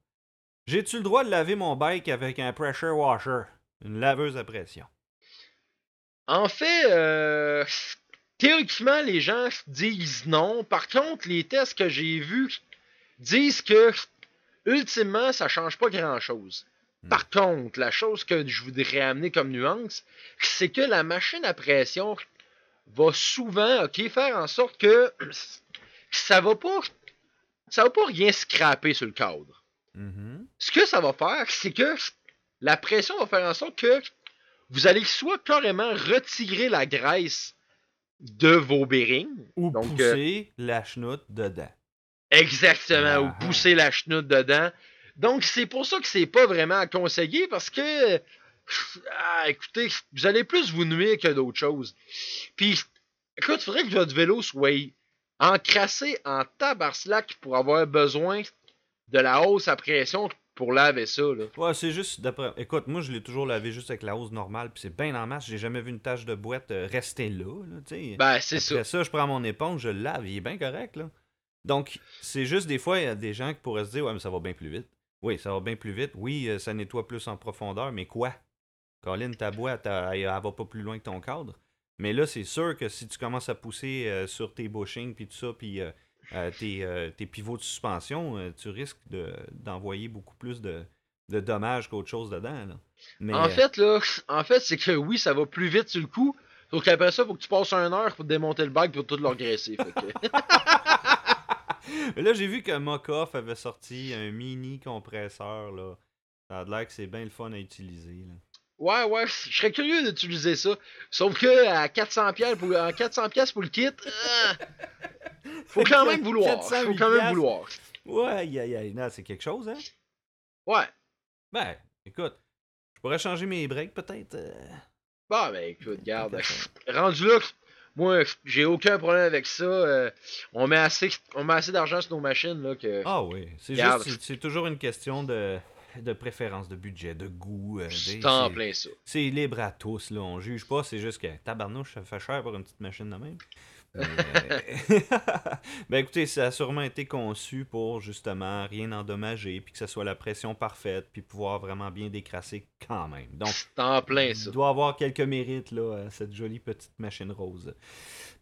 Speaker 1: J'ai-tu le droit de laver mon bike avec un pressure washer, une laveuse à pression?
Speaker 2: En fait, euh, théoriquement, les gens disent non. Par contre, les tests que j'ai vus disent que, ultimement, ça change pas grand-chose.
Speaker 1: Hmm.
Speaker 2: Par contre, la chose que je voudrais amener comme nuance, c'est que la machine à pression va souvent, ok, faire en sorte que ça va pas, ça va pas rien scraper sur le cadre
Speaker 1: Mhm.
Speaker 2: ce que ça va faire, c'est que la pression va faire en sorte que vous allez soit carrément retirer la graisse de vos bearings.
Speaker 1: Ou
Speaker 2: Donc,
Speaker 1: pousser la chenoute dedans.
Speaker 2: Exactement, ou
Speaker 1: ah.
Speaker 2: pousser la chenoute dedans. Donc, c'est pour ça que c'est pas vraiment à conseiller parce que, ah, écoutez, vous allez plus vous nuire que d'autres choses. Puis, écoute, il faudrait que votre vélo soit encrassé en tabarslack pour avoir besoin de la hausse à pression pour laver ça. Là.
Speaker 1: Ouais, c'est juste d'après. Écoute, moi, je l'ai toujours lavé juste avec la hausse normale, puis c'est bien en masse. J'ai jamais vu une tache de boîte euh, rester là.
Speaker 2: Ben, c'est ça.
Speaker 1: Après ça, je prends mon éponge, je le lave, il est bien correct, là. Donc, c'est juste des fois, il y a des gens qui pourraient se dire, ouais, mais ça va bien plus vite. Oui, ça va bien plus vite. Oui, euh, ça nettoie plus en profondeur, mais quoi? Colin, ta boîte, elle, elle- va pas plus loin que ton cadre. Mais là, c'est sûr que si tu commences à pousser euh, sur tes bushings, puis tout ça, puis euh, euh, tes, euh, tes pivots de suspension, tu risques de- d'envoyer beaucoup plus de, de dommages qu'autre chose dedans. Là. Mais,
Speaker 2: En fait, là, en fait, c'est que oui, ça va plus vite sur le coup. Donc après ça, faut que tu passes une heure pour démonter le bag pour tout que-
Speaker 1: Mais là, j'ai vu que Mokoff avait sorti un mini compresseur. Là. Ça a l'air que c'est bien le fun à utiliser. Là.
Speaker 2: ouais, ouais, je serais curieux d'utiliser ça. Sauf que à 400 pièces pour, à 400 pièces pour le kit, euh, faut quand même vouloir.
Speaker 1: 408
Speaker 2: Faut quand même vouloir.
Speaker 1: Ouais, aïe, aïe, aïe. Non, c'est quelque chose, hein?
Speaker 2: Ouais.
Speaker 1: Ben, écoute, je pourrais changer mes breaks peut-être. euh.
Speaker 2: Bah ben écoute, garde. Rendu là, moi, j'ai aucun problème avec ça. euh, on met assez, on met assez d'argent sur nos machines là que.
Speaker 1: Ah oui, c'est juste, c'est- toujours une question de, de préférence, de budget, de goût. euh, des-
Speaker 2: c'est en
Speaker 1: c'est-
Speaker 2: plein ça.
Speaker 1: C'est libre à tous, là. On juge pas, c'est juste que tabarnouche, ça fait cher pour une petite machine de même. Euh, ben écoutez, ça a sûrement été conçu pour justement rien endommager, puis que ça soit la pression parfaite, puis pouvoir vraiment bien décrasser quand même. Donc,
Speaker 2: en plein ça.
Speaker 1: il doit avoir quelques mérites, là, cette jolie petite machine rose.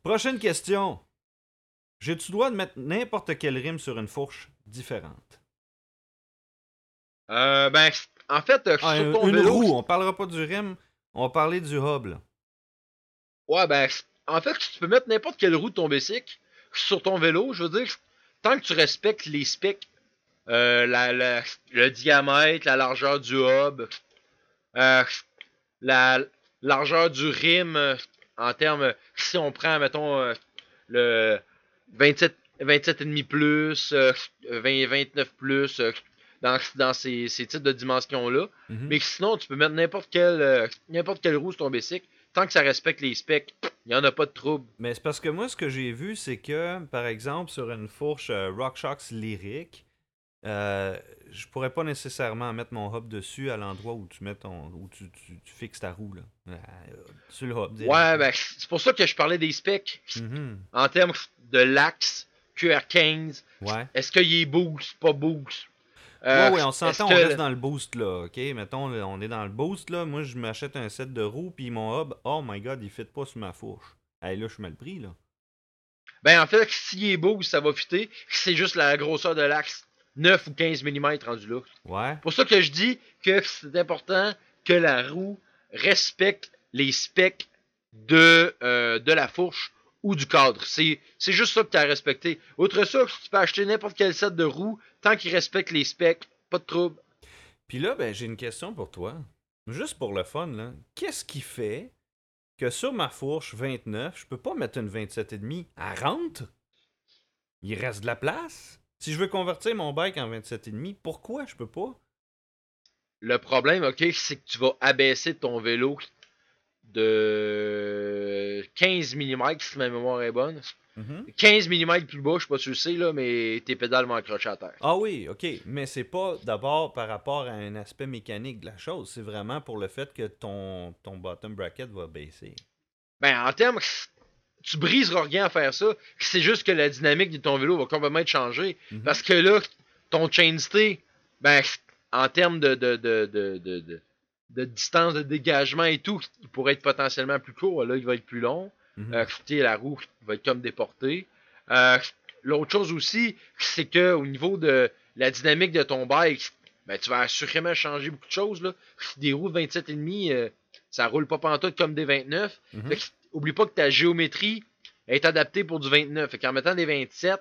Speaker 1: Prochaine question. J'ai-tu le droit de mettre n'importe quelle rime sur une fourche différente?
Speaker 2: Euh, ben, en fait, euh,
Speaker 1: Ah,
Speaker 2: sur
Speaker 1: une,
Speaker 2: ton
Speaker 1: une
Speaker 2: vélo,
Speaker 1: roue, on parlera pas du rim, on va parler du hub, là.
Speaker 2: Ouais, ben, en fait, tu peux mettre n'importe quelle roue de ton bicycle sur ton vélo. Je veux dire, tant que tu respectes les specs, euh, la, la- le diamètre, la largeur du hub, euh, la largeur du rim, euh, en termes, si on prend, mettons, euh, le 27, 27,5 plus, euh, 20, 29 plus, dans, dans ces, ces types de dimensions-là.
Speaker 1: Mhm.
Speaker 2: Mais sinon, tu peux mettre n'importe quelle, n'importe quelle roue sur ton bicycle. Tant que ça respecte les specs, Il n'y en a pas de trouble.
Speaker 1: Mais c'est parce que moi, ce que j'ai vu, c'est que, par exemple, sur une fourche euh, RockShox lyrique, euh, je pourrais pas nécessairement mettre mon hub dessus à l'endroit où tu mets ton où tu, tu, tu fixes ta roue là. Euh, sur le hub.
Speaker 2: Ouais, ben, c'est pour ça que je parlais des specs.
Speaker 1: Mhm.
Speaker 2: En termes de l'axe, QR15,
Speaker 1: Ouais.
Speaker 2: est-ce qu'il est boost, pas boost? Euh,
Speaker 1: ouais, on s'entend, on
Speaker 2: que-
Speaker 1: reste dans le boost là, ok? Mettons, on est dans le boost là. Moi, je m'achète un set de roues, puis mon hub, oh my god, il fit pas sur ma fourche. Hey, là, je suis mal pris là.
Speaker 2: Ben, en fait, s'il est boost, ça va fitter. C'est juste la grosseur de l'axe. 9 ou 15 mm rendu là.
Speaker 1: Ouais.
Speaker 2: Pour ça que je dis que c'est important que la roue respecte les specs de, euh, de la fourche ou du cadre. C'est juste ça que tu as à respecter. Outre ça, tu peux acheter n'importe quel set de roues tant qu'il respecte les specs. Pas de trouble.
Speaker 1: Puis là, ben, j'ai une question pour toi. Juste pour le fun, là. Qu'est-ce qui fait que sur ma fourche 29, je peux pas mettre une 27,5 à rente? Il reste de la place? Si je veux convertir mon bike en 27,5, pourquoi je peux pas?
Speaker 2: Le problème, ok, c'est que tu vas abaisser ton vélo de 15 mm si ma mémoire est bonne. 15 mm plus bas, je sais pas si tu le sais, là, mais tes pédales vont accrocher à terre.
Speaker 1: Ah oui, ok. Mais c'est pas d'abord par rapport à un aspect mécanique de la chose. C'est vraiment pour le fait que ton, ton bottom bracket va baisser.
Speaker 2: Ben, en termes, tu briseras rien à faire ça. C'est juste que la dynamique de ton vélo va complètement être changée.
Speaker 1: Mhm.
Speaker 2: Parce que là, ton chainstay, ben, en termes de, de, de, de, de, distance de dégagement et tout, il pourrait être potentiellement plus court. Là, il va être plus long. Euh, sais, la roue va être comme déportée. Euh, L'autre chose aussi, c'est que au niveau de la dynamique de ton bike, ben, tu vas assurément changer beaucoup de choses. Là. Des roues de 27,5, euh, ça roule pas pantoute comme des 29.
Speaker 1: Mhm.
Speaker 2: Fait que, oublie pas que ta géométrie est adaptée pour du 29. Fait qu'en mettant des 27,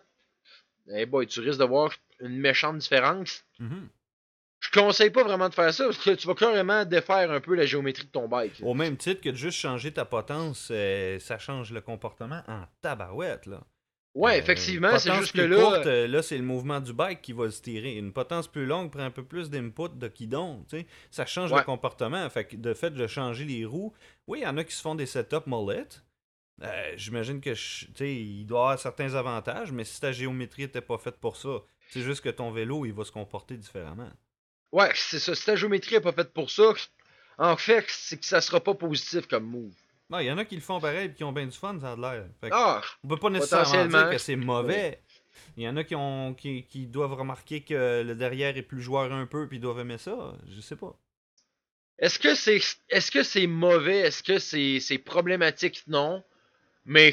Speaker 2: eh boy, tu risques de voir une méchante différence.
Speaker 1: Mhm.
Speaker 2: Je conseille pas vraiment de faire ça parce que tu vas carrément défaire un peu la géométrie de ton bike.
Speaker 1: Au même titre que de juste changer ta potence, euh, ça change le comportement en tabarouette, là.
Speaker 2: Ouais,
Speaker 1: Euh,
Speaker 2: effectivement, c'est juste que là.
Speaker 1: courte, euh, là, c'est le mouvement du bike qui va se tirer. Une potence plus longue prend un peu plus d'input de guidon, tu sais. Ça change
Speaker 2: Ouais.
Speaker 1: le comportement. Fait que de fait de changer les roues, oui, il y en a qui se font des setups mullet. Euh, J'imagine que, je- tu sais, il doit avoir certains avantages, mais si ta géométrie était pas faite pour ça, c'est juste que ton vélo, il va se comporter différemment.
Speaker 2: Ouais, c'est ça. Si ta géométrie n'est pas faite pour ça, en fait, c'est que ça sera pas positif comme move.
Speaker 1: Non, il y en a qui le font pareil et qui ont bien du fun, ça a l'air.
Speaker 2: Ah,
Speaker 1: On peut pas nécessairement dire que c'est mauvais. Il y en a qui, ont, qui, qui doivent remarquer que le derrière est plus joueur un peu puis ils doivent aimer ça. Je sais pas.
Speaker 2: est-ce que c'est est-ce que c'est mauvais? Est-ce que c'est c'est problématique? Non. Mais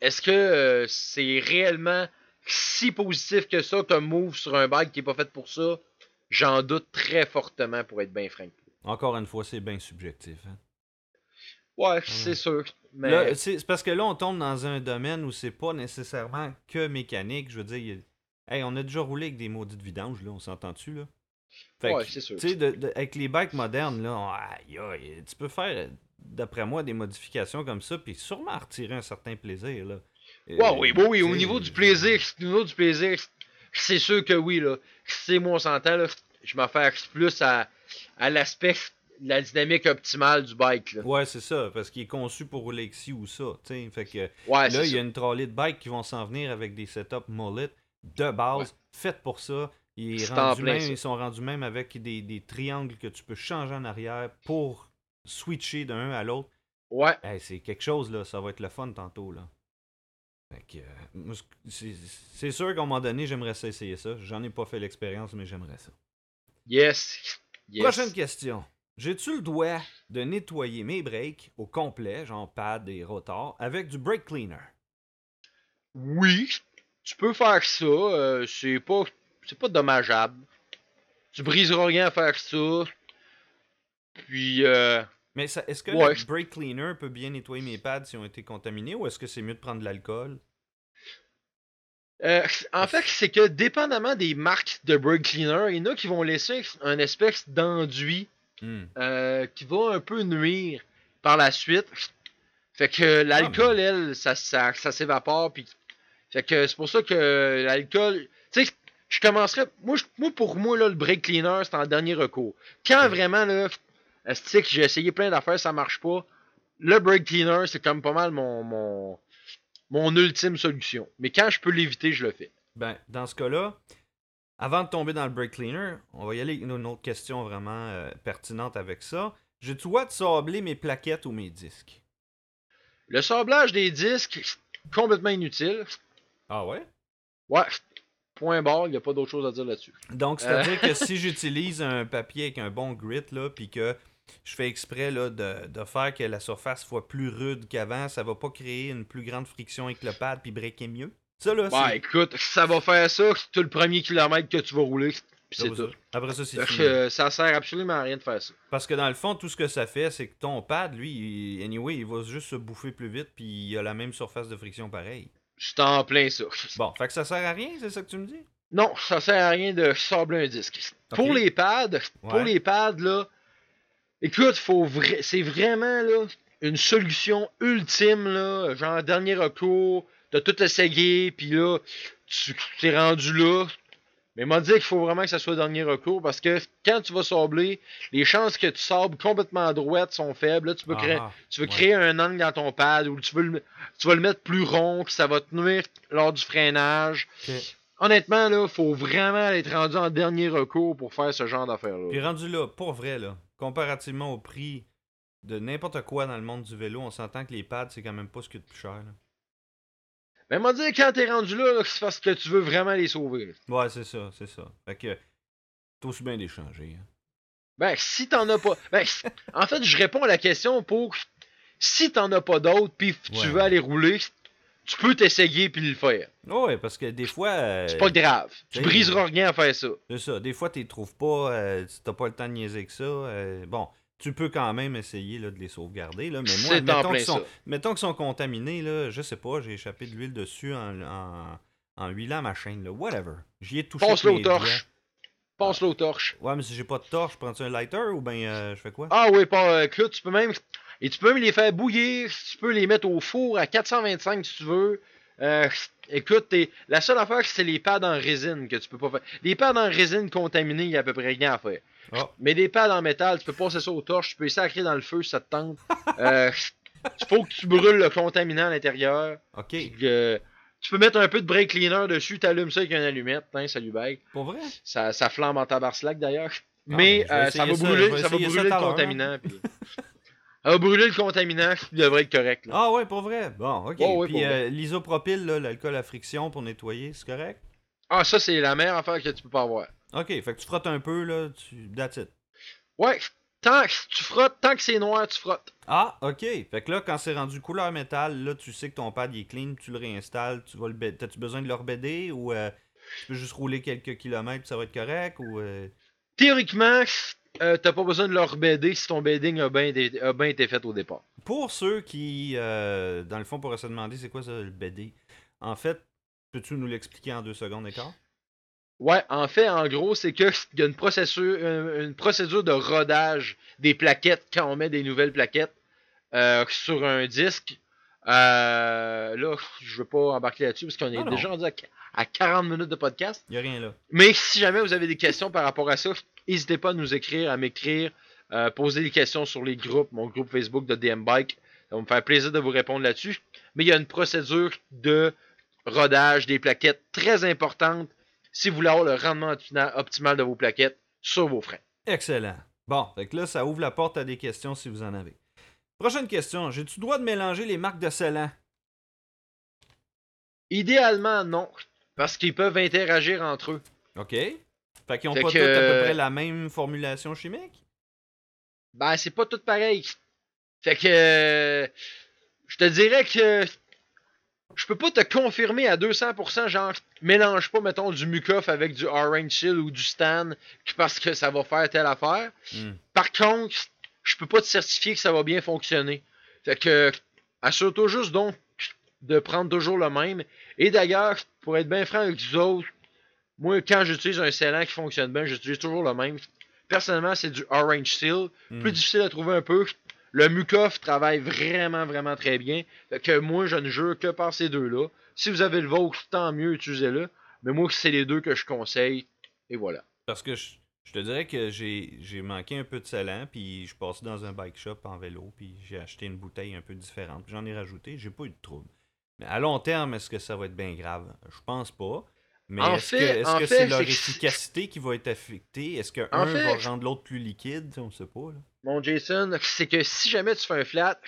Speaker 2: est-ce que euh, c'est réellement si positif que ça comme move sur un bike qui est pas fait pour ça? J'en doute très fortement pour être bien franc.
Speaker 1: Encore une fois, c'est bien subjectif. hein.
Speaker 2: Ouais, c'est sûr. Mais
Speaker 1: c'est parce que là, on tombe dans un domaine où c'est pas nécessairement que mécanique. Je veux dire, hey, on a déjà roulé avec des maudites vidanges, là, on s'entend-tu, là? Fait
Speaker 2: Ouais, c'est sûr.
Speaker 1: Tu sais, de- de- avec les bikes modernes, là, on- aïe, aïe, tu peux faire, d'après moi, des modifications comme ça, puis sûrement retirer un certain plaisir, là. Euh,
Speaker 2: Ouais, oui, oui, oui, au
Speaker 1: sais,
Speaker 2: niveau du plaisir, au niveau du plaisir, c'est sûr que oui, là. C'est moi, on s'entend, là. Je m'affaire plus à, à l'aspect la dynamique optimale du bike, là.
Speaker 1: Ouais, c'est ça, parce qu'il est conçu pour rouler avec ci ou ça, tu sais. Fait que
Speaker 2: Ouais,
Speaker 1: là, il y a une trolley de bikes qui vont s'en venir avec des setups mullet de base,
Speaker 2: Ouais.
Speaker 1: faites pour ça. Est rendu
Speaker 2: plein
Speaker 1: même- ils sont rendus même avec des, des triangles que tu peux changer en arrière pour switcher d'un à l'autre.
Speaker 2: Ouais,
Speaker 1: Hey, c'est quelque chose, là. Ça va être le fun tantôt, là. Euh, c'est sûr qu'à un moment donné, j'aimerais ça essayer ça. J'en ai pas fait l'expérience, mais j'aimerais ça.
Speaker 2: yes. yes.
Speaker 1: Prochaine question. J'ai-tu le droit de nettoyer mes breaks au complet, genre pad et rotor, avec du brake cleaner?
Speaker 2: Oui, tu peux faire ça. euh, c'est pas, c'est pas dommageable. Tu briseras rien à faire ça. Puis, euh,
Speaker 1: Mais est-ce que
Speaker 2: Ouais.
Speaker 1: le brake cleaner peut bien nettoyer mes pads s'ils ont été contaminés ou est-ce que c'est mieux de prendre de l'alcool?
Speaker 2: euh, en fait, c'est que dépendamment des marques de brake cleaner, il y en a qui vont laisser un espèce d'enduit
Speaker 1: Hmm.
Speaker 2: euh, qui va un peu nuire par la suite. Fait que l'alcool,
Speaker 1: Ah,
Speaker 2: elle, ça, ça, ça s'évapore. Puis... Fait que c'est pour ça que l'alcool. Tu sais, je commencerais. Moi, moi, pour moi, là, le brake cleaner, c'est en dernier recours. Quand vraiment, là, esti que j'ai essayé plein d'affaires, ça marche pas? le brake cleaner, c'est comme pas mal mon, mon, mon ultime solution. Mais quand je peux l'éviter, je le fais.
Speaker 1: Ben, dans ce cas-là, avant de tomber dans le brake cleaner, on va y aller avec une autre question vraiment euh, pertinente avec ça. Droit de sabler mes plaquettes ou mes disques?
Speaker 2: Le sablage des disques, complètement inutile.
Speaker 1: Ah ouais?
Speaker 2: Ouais, point barre, il n'y a pas d'autre chose à dire là-dessus.
Speaker 1: Donc, c'est-à-dire que si j'utilise un papier avec un bon grit, là, puis que je fais exprès là, de, de faire que la surface soit plus rude qu'avant, ça va pas créer une plus grande friction avec le pad puis breaker mieux? Ça, là,
Speaker 2: Ouais,
Speaker 1: c'est...
Speaker 2: écoute, ça va faire ça tout le premier kilomètre que tu vas rouler, puis c'est tout.
Speaker 1: Après ça, c'est fini.
Speaker 2: que, euh, ça sert absolument à rien de faire ça.
Speaker 1: Parce que dans le fond, tout ce que ça fait, c'est que ton pad, lui, anyway, il va juste se bouffer plus vite, puis il a la même surface de friction pareil.
Speaker 2: C'est en plein ça.
Speaker 1: Bon, fait que ça sert à rien, c'est ça que tu me dis?
Speaker 2: Non, ça sert à rien de sabler un disque. Pour les pads, pour les pads, là, écoute, faut vra- c'est vraiment là, une solution ultime, là, genre dernier recours, t'as tout essayé, puis là, tu t'es rendu là. Mais m'a dit qu'il faut vraiment que ça soit dernier recours parce que quand tu vas sabler, les chances que tu sables complètement à droite sont faibles. Là, tu peux créer,
Speaker 1: Ah,
Speaker 2: tu veux
Speaker 1: ouais.
Speaker 2: créer un angle dans ton pad ou tu veux le, tu vas le mettre plus rond, puis ça va te nuire lors du freinage. Honnêtement, là, faut vraiment être rendu en dernier recours pour faire ce genre d'affaires-là.
Speaker 1: Puis rendu là, pour vrai, là, comparativement au prix de n'importe quoi dans le monde du vélo, on s'entend que les pads, c'est quand même pas ce qui est le plus cher. là.
Speaker 2: Mais m'a dit, quand t'es rendu là, là, c'est parce que tu veux vraiment les sauver.
Speaker 1: Ouais, c'est ça, c'est ça. Fait que, t'as aussi bien d'échanger. Hein.
Speaker 2: Ben, si t'en as pas. Ben, en fait, je réponds à la question pour. Si t'en as pas d'autres, puis tu
Speaker 1: Ouais.
Speaker 2: veux aller rouler, tu peux t'essayer puis le faire.
Speaker 1: Ouais, parce que des fois. euh,
Speaker 2: C'est pas grave. Tu briseras rien à faire ça.
Speaker 1: C'est ça. Des fois, tu les trouves pas, euh, t'as pas le temps de niaiser que ça. euh, bon, tu peux quand même essayer là, de les sauvegarder. Là, mais moi, mettons qu'ils sont, mettons qu'ils sont contaminés, là, je sais pas, j'ai échappé de l'huile dessus en, en, en huilant ma chaîne. Là, whatever. J'y ai touché.
Speaker 2: Passe-le
Speaker 1: avec
Speaker 2: aux torches. Passe-le aux torches.
Speaker 1: Ouais, mais si j'ai pas de torche, prends-tu un lighter ou ben euh, je fais quoi?
Speaker 2: Ah oui, pas. Écoute, tu peux même. Et tu peux les faire bouillir. Tu peux les mettre au four à 425 si tu veux. Euh, écoute, t'es- la seule affaire, c'est les pads en résine que tu peux pas faire. Les pads en résine contaminés, il y a à peu près rien à faire.
Speaker 1: Ah.
Speaker 2: Mais des pads en métal, tu peux passer ça aux torches, tu peux les sacrer dans le feu si ça te tente. Euh, Il faut que tu brûles le contaminant à l'intérieur.
Speaker 1: Ok.
Speaker 2: Puis que- tu peux mettre un peu de brake cleaner dessus, t'allumes ça avec une allumette, hein, salut bag.
Speaker 1: Pour vrai?
Speaker 2: Ça, ça flambe en tabarcelac d'ailleurs.
Speaker 1: Ah,
Speaker 2: Mais
Speaker 1: ben,
Speaker 2: euh, ça va
Speaker 1: ça,
Speaker 2: brûler, ça va brûler le contaminant. puis- ça va brûler le contaminant, il devrait être correct. là.
Speaker 1: Ah ouais, pour vrai? Bon, ok.
Speaker 2: Ouais,
Speaker 1: Puis euh, l'isopropyl, l'alcool à friction pour nettoyer, c'est correct?
Speaker 2: Ah, ça, c'est la meilleure affaire que tu peux pas avoir.
Speaker 1: Ok, fait que tu frottes un peu, là, tu... that's it.
Speaker 2: Ouais, tant que tu frottes, tant que c'est noir, tu frottes.
Speaker 1: Ah, ok. Fait que là, quand c'est rendu couleur métal, là, tu sais que ton pad il est clean, tu le réinstalles, tu vas le T'as-tu besoin de le rebéder ou euh, tu peux juste rouler quelques kilomètres ça va être correct ou. euh,
Speaker 2: Théoriquement, euh, t'as pas besoin de leur BD si ton bedding a bien été, fait au départ.
Speaker 1: Pour ceux qui, euh, dans le fond, pourraient se demander c'est quoi ça, le BD En fait, peux-tu nous l'expliquer en deux secondes d'écart
Speaker 2: Ouais, en fait, en gros, c'est que il y a une procédure, une, une procédure de rodage des plaquettes quand on met des nouvelles plaquettes euh, sur un disque. Là, je veux pas embarquer là-dessus parce qu'on est déjà rendu à, qu- à 40 minutes de podcast.
Speaker 1: Y a rien là.
Speaker 2: Mais si jamais vous avez des questions par rapport à ça, n'hésitez pas à nous écrire, à m'écrire, euh, poser des questions sur les groupes, mon groupe Facebook de DM Bike. Ça va me faire plaisir de vous répondre là-dessus. Mais il y a une procédure de rodage des plaquettes très importante si vous voulez avoir le rendement optima- optimal de vos plaquettes sur vos freins.
Speaker 1: Excellent. Bon, fait que là, ça ouvre la porte à des questions si vous en avez. Prochaine question. J'ai-tu le droit de mélanger les marques de scellant
Speaker 2: Idéalement, non. Parce qu'ils peuvent interagir entre eux.
Speaker 1: Ok. Fait qu'ils ont
Speaker 2: Fait
Speaker 1: pas
Speaker 2: que-
Speaker 1: toutes à peu près la même formulation chimique?
Speaker 2: Ben, c'est pas tout pareil. Fait que. euh, je te dirais que. Je peux pas te confirmer à 200%, genre, mélange pas, mettons, du Mucoff avec du Orange Chill ou du Stan parce que ça va faire telle affaire.
Speaker 1: Hmm.
Speaker 2: Par contre, je peux pas te certifier que ça va bien fonctionner. Fait que, assure-toi juste donc de prendre toujours le même. Et d'ailleurs, pour être bien franc avec vous autres, moi, quand j'utilise un scellant qui fonctionne bien, j'utilise toujours le même. Personnellement, c'est du Orange Seal.
Speaker 1: Hmm.
Speaker 2: Plus difficile à trouver un peu. Le Mucoff travaille vraiment, vraiment très bien. Fait que moi, je ne jure que par ces deux-là. Si vous avez le vôtre, tant mieux, utilisez-le. Mais moi, c'est les deux que je conseille. Et voilà.
Speaker 1: Parce que je, Je te dirais que j'ai manqué un peu de scellant, puis je suis passé dans un bike shop en vélo, puis j'ai acheté une bouteille un peu différente. puis J'en ai rajouté, j'ai pas eu de trouble. Mais à long terme, est-ce que ça va être bien grave? Je pense pas. Mais
Speaker 2: En
Speaker 1: est-ce
Speaker 2: fait-
Speaker 1: que est-ce
Speaker 2: en
Speaker 1: que
Speaker 2: fait,
Speaker 1: c'est leur
Speaker 2: c'est
Speaker 1: efficacité qui va être affectée? Est-ce qu'un va rendre l'autre plus liquide On sait pas. Là?
Speaker 2: Mon Jason, c'est que si jamais tu fais un flat,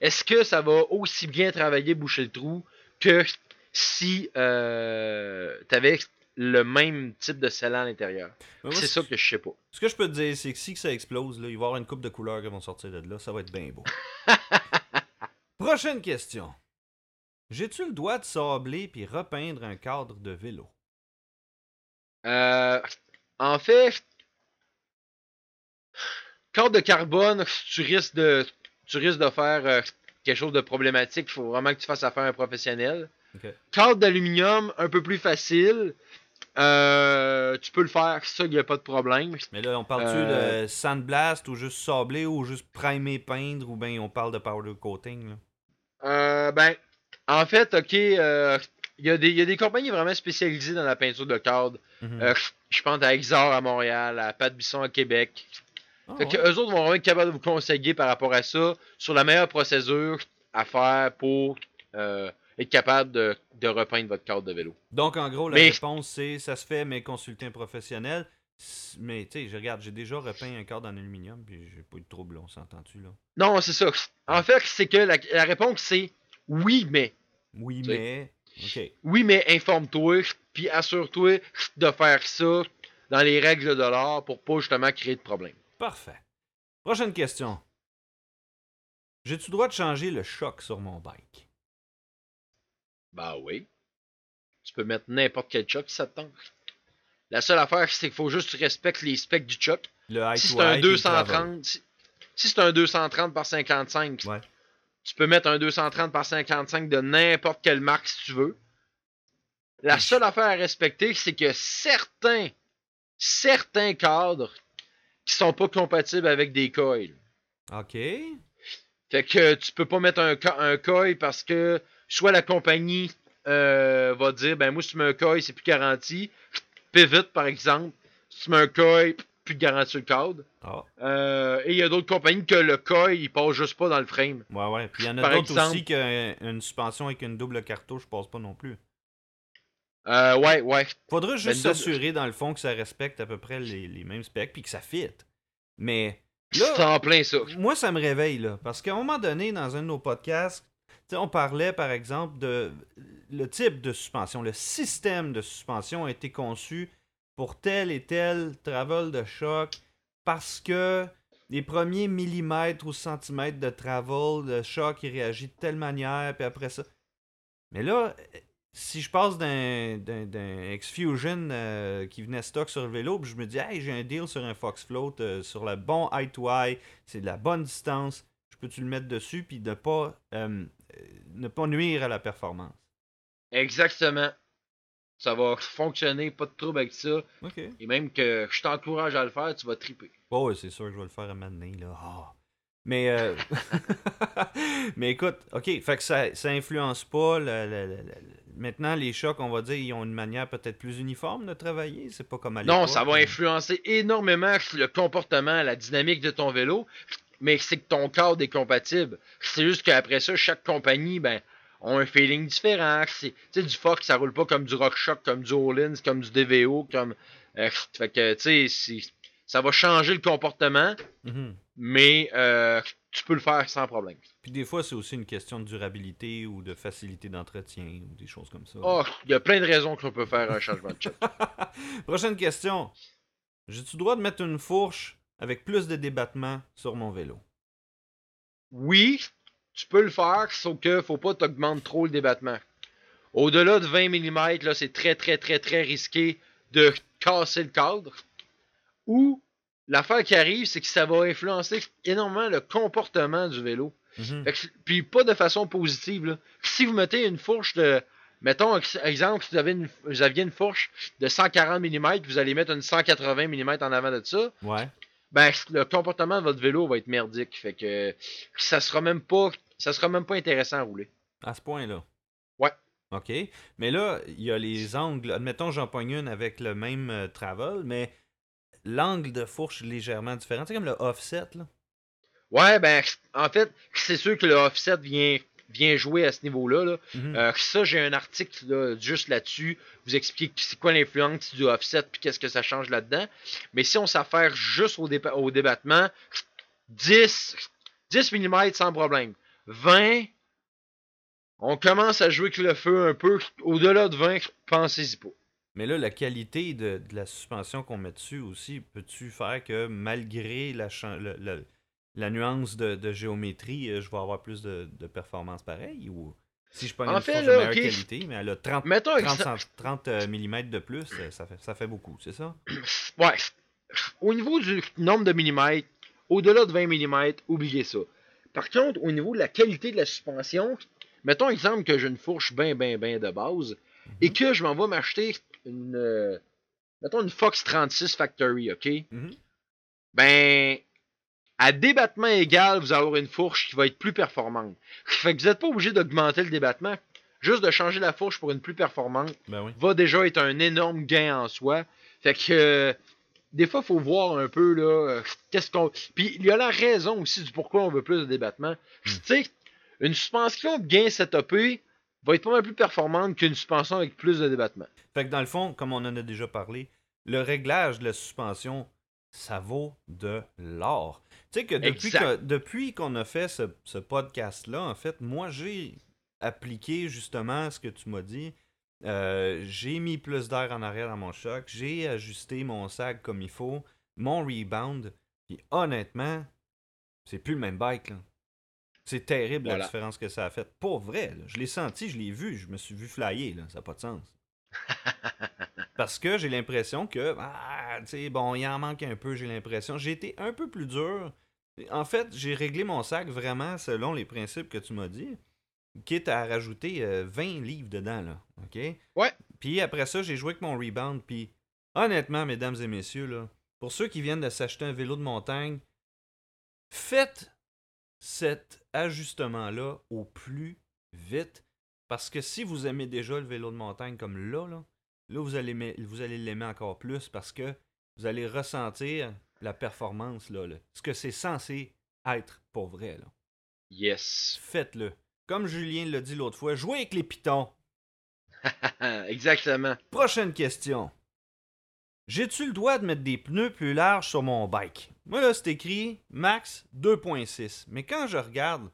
Speaker 2: est-ce que ça va aussi bien travailler boucher le trou que si euh, tu avais le même type de scellant à l'intérieur?
Speaker 1: Moi,
Speaker 2: C'est
Speaker 1: ce-
Speaker 2: ça que je sais pas.
Speaker 1: Ce que je peux te dire, c'est que si ça explose, là, il va y avoir une coupe de couleurs qui vont sortir de là. Ça va être bien beau. Prochaine question. J'ai-tu le droit de sabler puis repeindre un cadre de vélo?
Speaker 2: Euh, en fait, cadre de carbone, tu risques de, tu risques de faire euh, quelque chose de problématique. Il faut vraiment que tu fasses affaire à un professionnel. Cadre d'aluminium, un peu plus facile. Euh, tu peux le faire, ça, il n'y a pas de problème.
Speaker 1: Mais là, on parle-tu
Speaker 2: Euh.
Speaker 1: de sandblast ou juste sabler ou juste primer peindre ou bien on parle de powder coating là?
Speaker 2: Euh, ben, en fait, ok, euh, il y, a des- il y a des compagnies vraiment spécialisées dans la peinture de cadre.
Speaker 1: Mhm.
Speaker 2: Euh, je pense à Exor à Montréal, à Pat Bisson à Québec.
Speaker 1: Ah,
Speaker 2: Fait que
Speaker 1: ouais.
Speaker 2: eux autres vont vraiment être capables de vous conseiller par rapport à ça sur la meilleure procédure à faire pour euh, être capable de, de repeindre votre cadre de vélo.
Speaker 1: Donc, en gros, la
Speaker 2: Mais-
Speaker 1: réponse, c'est ça se fait, mais consulter un professionnel. Mais, tu sais, je regarde, j'ai déjà repeint un cadre en aluminium, puis j'ai pas eu de trouble, on s'entend-tu, là?
Speaker 2: Non, c'est ça. En fait, c'est que la, la réponse c'est oui, mais.
Speaker 1: Oui, mais...
Speaker 2: Oui, mais informe-toi, puis assure-toi de faire ça dans les règles de l'art pour pas justement créer de problème.
Speaker 1: Parfait. Prochaine question. J'ai-tu le droit de changer le choc sur mon bike?
Speaker 2: Bah oui. Tu peux mettre n'importe quel choc si ça te tente. La seule affaire, c'est qu'il faut juste que tu respectes les specs du choc.
Speaker 1: Le high
Speaker 2: Si c'est un
Speaker 1: high puis le travel.
Speaker 2: 230, si, si c'est un 230 par 55,
Speaker 1: Ouais.
Speaker 2: Tu peux mettre un 230 par 55 de n'importe quelle marque si tu veux. La seule affaire à respecter, c'est que certains, certains cadres qui sont pas compatibles avec des coils.
Speaker 1: OK.
Speaker 2: Fait que tu peux pas mettre un coil parce que soit la compagnie euh, va dire ben moi si tu mets un coil c'est plus garanti. Pivot par exemple, si tu mets un coil, plus de garantie sur le cadre.
Speaker 1: Ah,
Speaker 2: Euh, et il y a d'autres compagnies que le coil il passe juste pas dans le frame.
Speaker 1: ouais, ouais. Puis il y en a d'autres
Speaker 2: exemple-
Speaker 1: aussi qu'une suspension avec une double cartouche passe pas non plus.
Speaker 2: Euh, ouais, ouais.
Speaker 1: Faudra juste
Speaker 2: Ben,
Speaker 1: s'assurer, dans le fond, que ça respecte à peu près les, les mêmes specs, puis que ça fit. Mais
Speaker 2: C'est
Speaker 1: là,
Speaker 2: en plein ça.
Speaker 1: moi, ça me réveille, là. Parce qu'à un moment donné, dans un de nos podcasts, on parlait, par exemple, de le type de suspension. Le système de suspension a été conçu pour tel et tel travel de choc parce que les premiers millimètres ou centimètres de travel, de choc, il réagit de telle manière, puis après ça. Mais là, si je passe d'un, X-Fusion euh, qui venait stock sur le vélo, puis je me dis, hey, j'ai un deal sur un Fox Float, euh, sur le bon eye to eye, c'est de la bonne distance, je peux-tu le mettre dessus, puis ne pas, euh, euh, ne pas nuire à la performance?
Speaker 2: Exactement. Ça va fonctionner, pas de trouble avec ça. Et même que je t'encourage à le faire, tu vas triper.
Speaker 1: Ouais, c'est sûr que je vais le faire à donné, là. Ah. Mais, euh, mais écoute, ok, fait que ça, ça influence pas. le- le- Maintenant, les chocs, on va dire, ils ont une manière peut-être plus uniforme de travailler. C'est pas comme à
Speaker 2: Non, ça va
Speaker 1: mais-
Speaker 2: influencer énormément le comportement, la dynamique de ton vélo, mais c'est que ton cadre est compatible. C'est juste qu'après ça, chaque compagnie, ben, ont un feeling différent. C'est, tu sais, du Fox, ça roule pas comme du RockShox, comme du Olins, comme du DVO, comme. euh, fait que, tu sais, ça va changer le comportement,
Speaker 1: Mhm.
Speaker 2: mais euh, tu peux le faire sans problème.
Speaker 1: Puis des fois, c'est aussi une question de durabilité ou de facilité d'entretien ou des choses comme ça.
Speaker 2: Oh, il y a plein de raisons qu'on peut faire un changement de choc.
Speaker 1: Prochaine question. J'ai-tu le droit de mettre une fourche avec plus de débattement sur mon vélo?
Speaker 2: Oui, tu peux le faire, sauf que faut pas t'augmenter trop le débattement. Au-delà de 20 mm, là, c'est très très très très risqué de casser le cadre. Ou l'affaire qui arrive, c'est que ça va influencer énormément le comportement du vélo.
Speaker 1: Mhm.
Speaker 2: Fait que- puis pas de façon positive. Là. Si vous mettez une fourche de. Mettons, ex- exemple, si vous, avez une, vous aviez une fourche de 140 mm, vous allez mettre une 180 mm en avant de ça,
Speaker 1: Ouais.
Speaker 2: ben le comportement de votre vélo va être merdique. Fait que ça sera même pas. Ça sera même pas intéressant à rouler.
Speaker 1: À ce point-là.
Speaker 2: Ouais.
Speaker 1: OK. Mais là, il y a les angles. Admettons, j'en pogne une avec le même euh, travel, mais l'angle de fourche légèrement différent. C'est comme le offset, là.
Speaker 2: Ouais, ben, en fait, c'est sûr que le offset vient, vient jouer à ce niveau-là. Là.
Speaker 1: Mhm.
Speaker 2: Euh, ça, j'ai un article là, juste là-dessus. Vous expliquer c'est quoi l'influence du offset puis qu'est-ce que ça change là-dedans. Mais si on s'affaire juste au, au débattement, 10, 10 mm sans problème. 20, on commence à jouer avec le feu un peu. Au-delà de 20, pensez-y pas.
Speaker 1: Mais là, la qualité de, de la suspension qu'on met dessus aussi, peux-tu faire que malgré la, nuance de, de géométrie, euh, je vais avoir plus de, de performance pareil? Ou si je prends
Speaker 2: En
Speaker 1: une
Speaker 2: fait,
Speaker 1: fourche
Speaker 2: là,
Speaker 1: de meilleure qualité, mais elle a 30,
Speaker 2: Mettons un
Speaker 1: 30,
Speaker 2: exa-
Speaker 1: cent- 30 euh, mm de plus, euh, ça fait, ça fait beaucoup, c'est ça?
Speaker 2: Ouais. Au niveau du nombre de millimètres, au-delà de 20 mm, oubliez ça. Par contre, au niveau de la qualité de la suspension, mettons exemple que j'ai une fourche bien, bien, bien de base et que je m'en vais m'acheter une. euh, mettons une Fox 36 Factory, ok?
Speaker 1: Mhm.
Speaker 2: Ben. À débattement égal, vous allez avoir une fourche qui va être plus performante. Fait que vous n'êtes pas obligé d'augmenter le débattement. Juste de changer la fourche pour une plus performante
Speaker 1: Ben oui.
Speaker 2: va déjà être un énorme gain en soi. Fait que euh, des fois, il faut voir un peu là, euh, qu'est-ce qu'on. Puis il y a la raison aussi du pourquoi on veut plus de débattement. Tu sais, une suspension bien setupée va être pas mal plus performante qu'une suspension avec plus de débattement.
Speaker 1: Fait que dans le fond, comme on en a déjà parlé, le réglage de la suspension, ça vaut de l'or. Tu sais que depuis
Speaker 2: Exact.
Speaker 1: que- depuis qu'on a fait ce, ce podcast-là, en fait, moi, j'ai appliqué justement ce que tu m'as dit. Euh, j'ai mis plus d'air en arrière dans mon choc. J'ai ajusté mon sac comme il faut. Mon rebound. Puis honnêtement, c'est plus le même bike. là. C'est terrible la différence que ça a fait. Pour vrai, là. je l'ai senti, je l'ai vu, je me suis vu flyer. Là. Ça n'a pas de sens. Parce que j'ai l'impression que, ah, tu sais, bon, il en manque un peu, j'ai l'impression. J'ai été un peu plus dur. En fait, j'ai réglé mon sac vraiment selon les principes que tu m'as dit, quitte à rajouter euh, 20 livres dedans, là. OK?
Speaker 2: Ouais.
Speaker 1: Puis après ça, j'ai joué avec mon rebound. Puis honnêtement, mesdames et messieurs, là, pour ceux qui viennent de s'acheter un vélo de montagne, faites cet ajustement-là au plus vite. Parce que si vous aimez déjà le vélo de montagne comme là, là, là vous allez aimer- vous allez l'aimer encore plus parce que vous allez ressentir la performance, là, là. ce que c'est censé être pour vrai. Là.
Speaker 2: Yes.
Speaker 1: Faites-le. Comme Julien l'a dit l'autre fois, jouez avec les pitons.
Speaker 2: Exactement.
Speaker 1: Prochaine question. J'ai-tu le droit de mettre des pneus plus larges sur mon bike? Moi, là, c'est écrit max 2.6. Mais quand je regarde,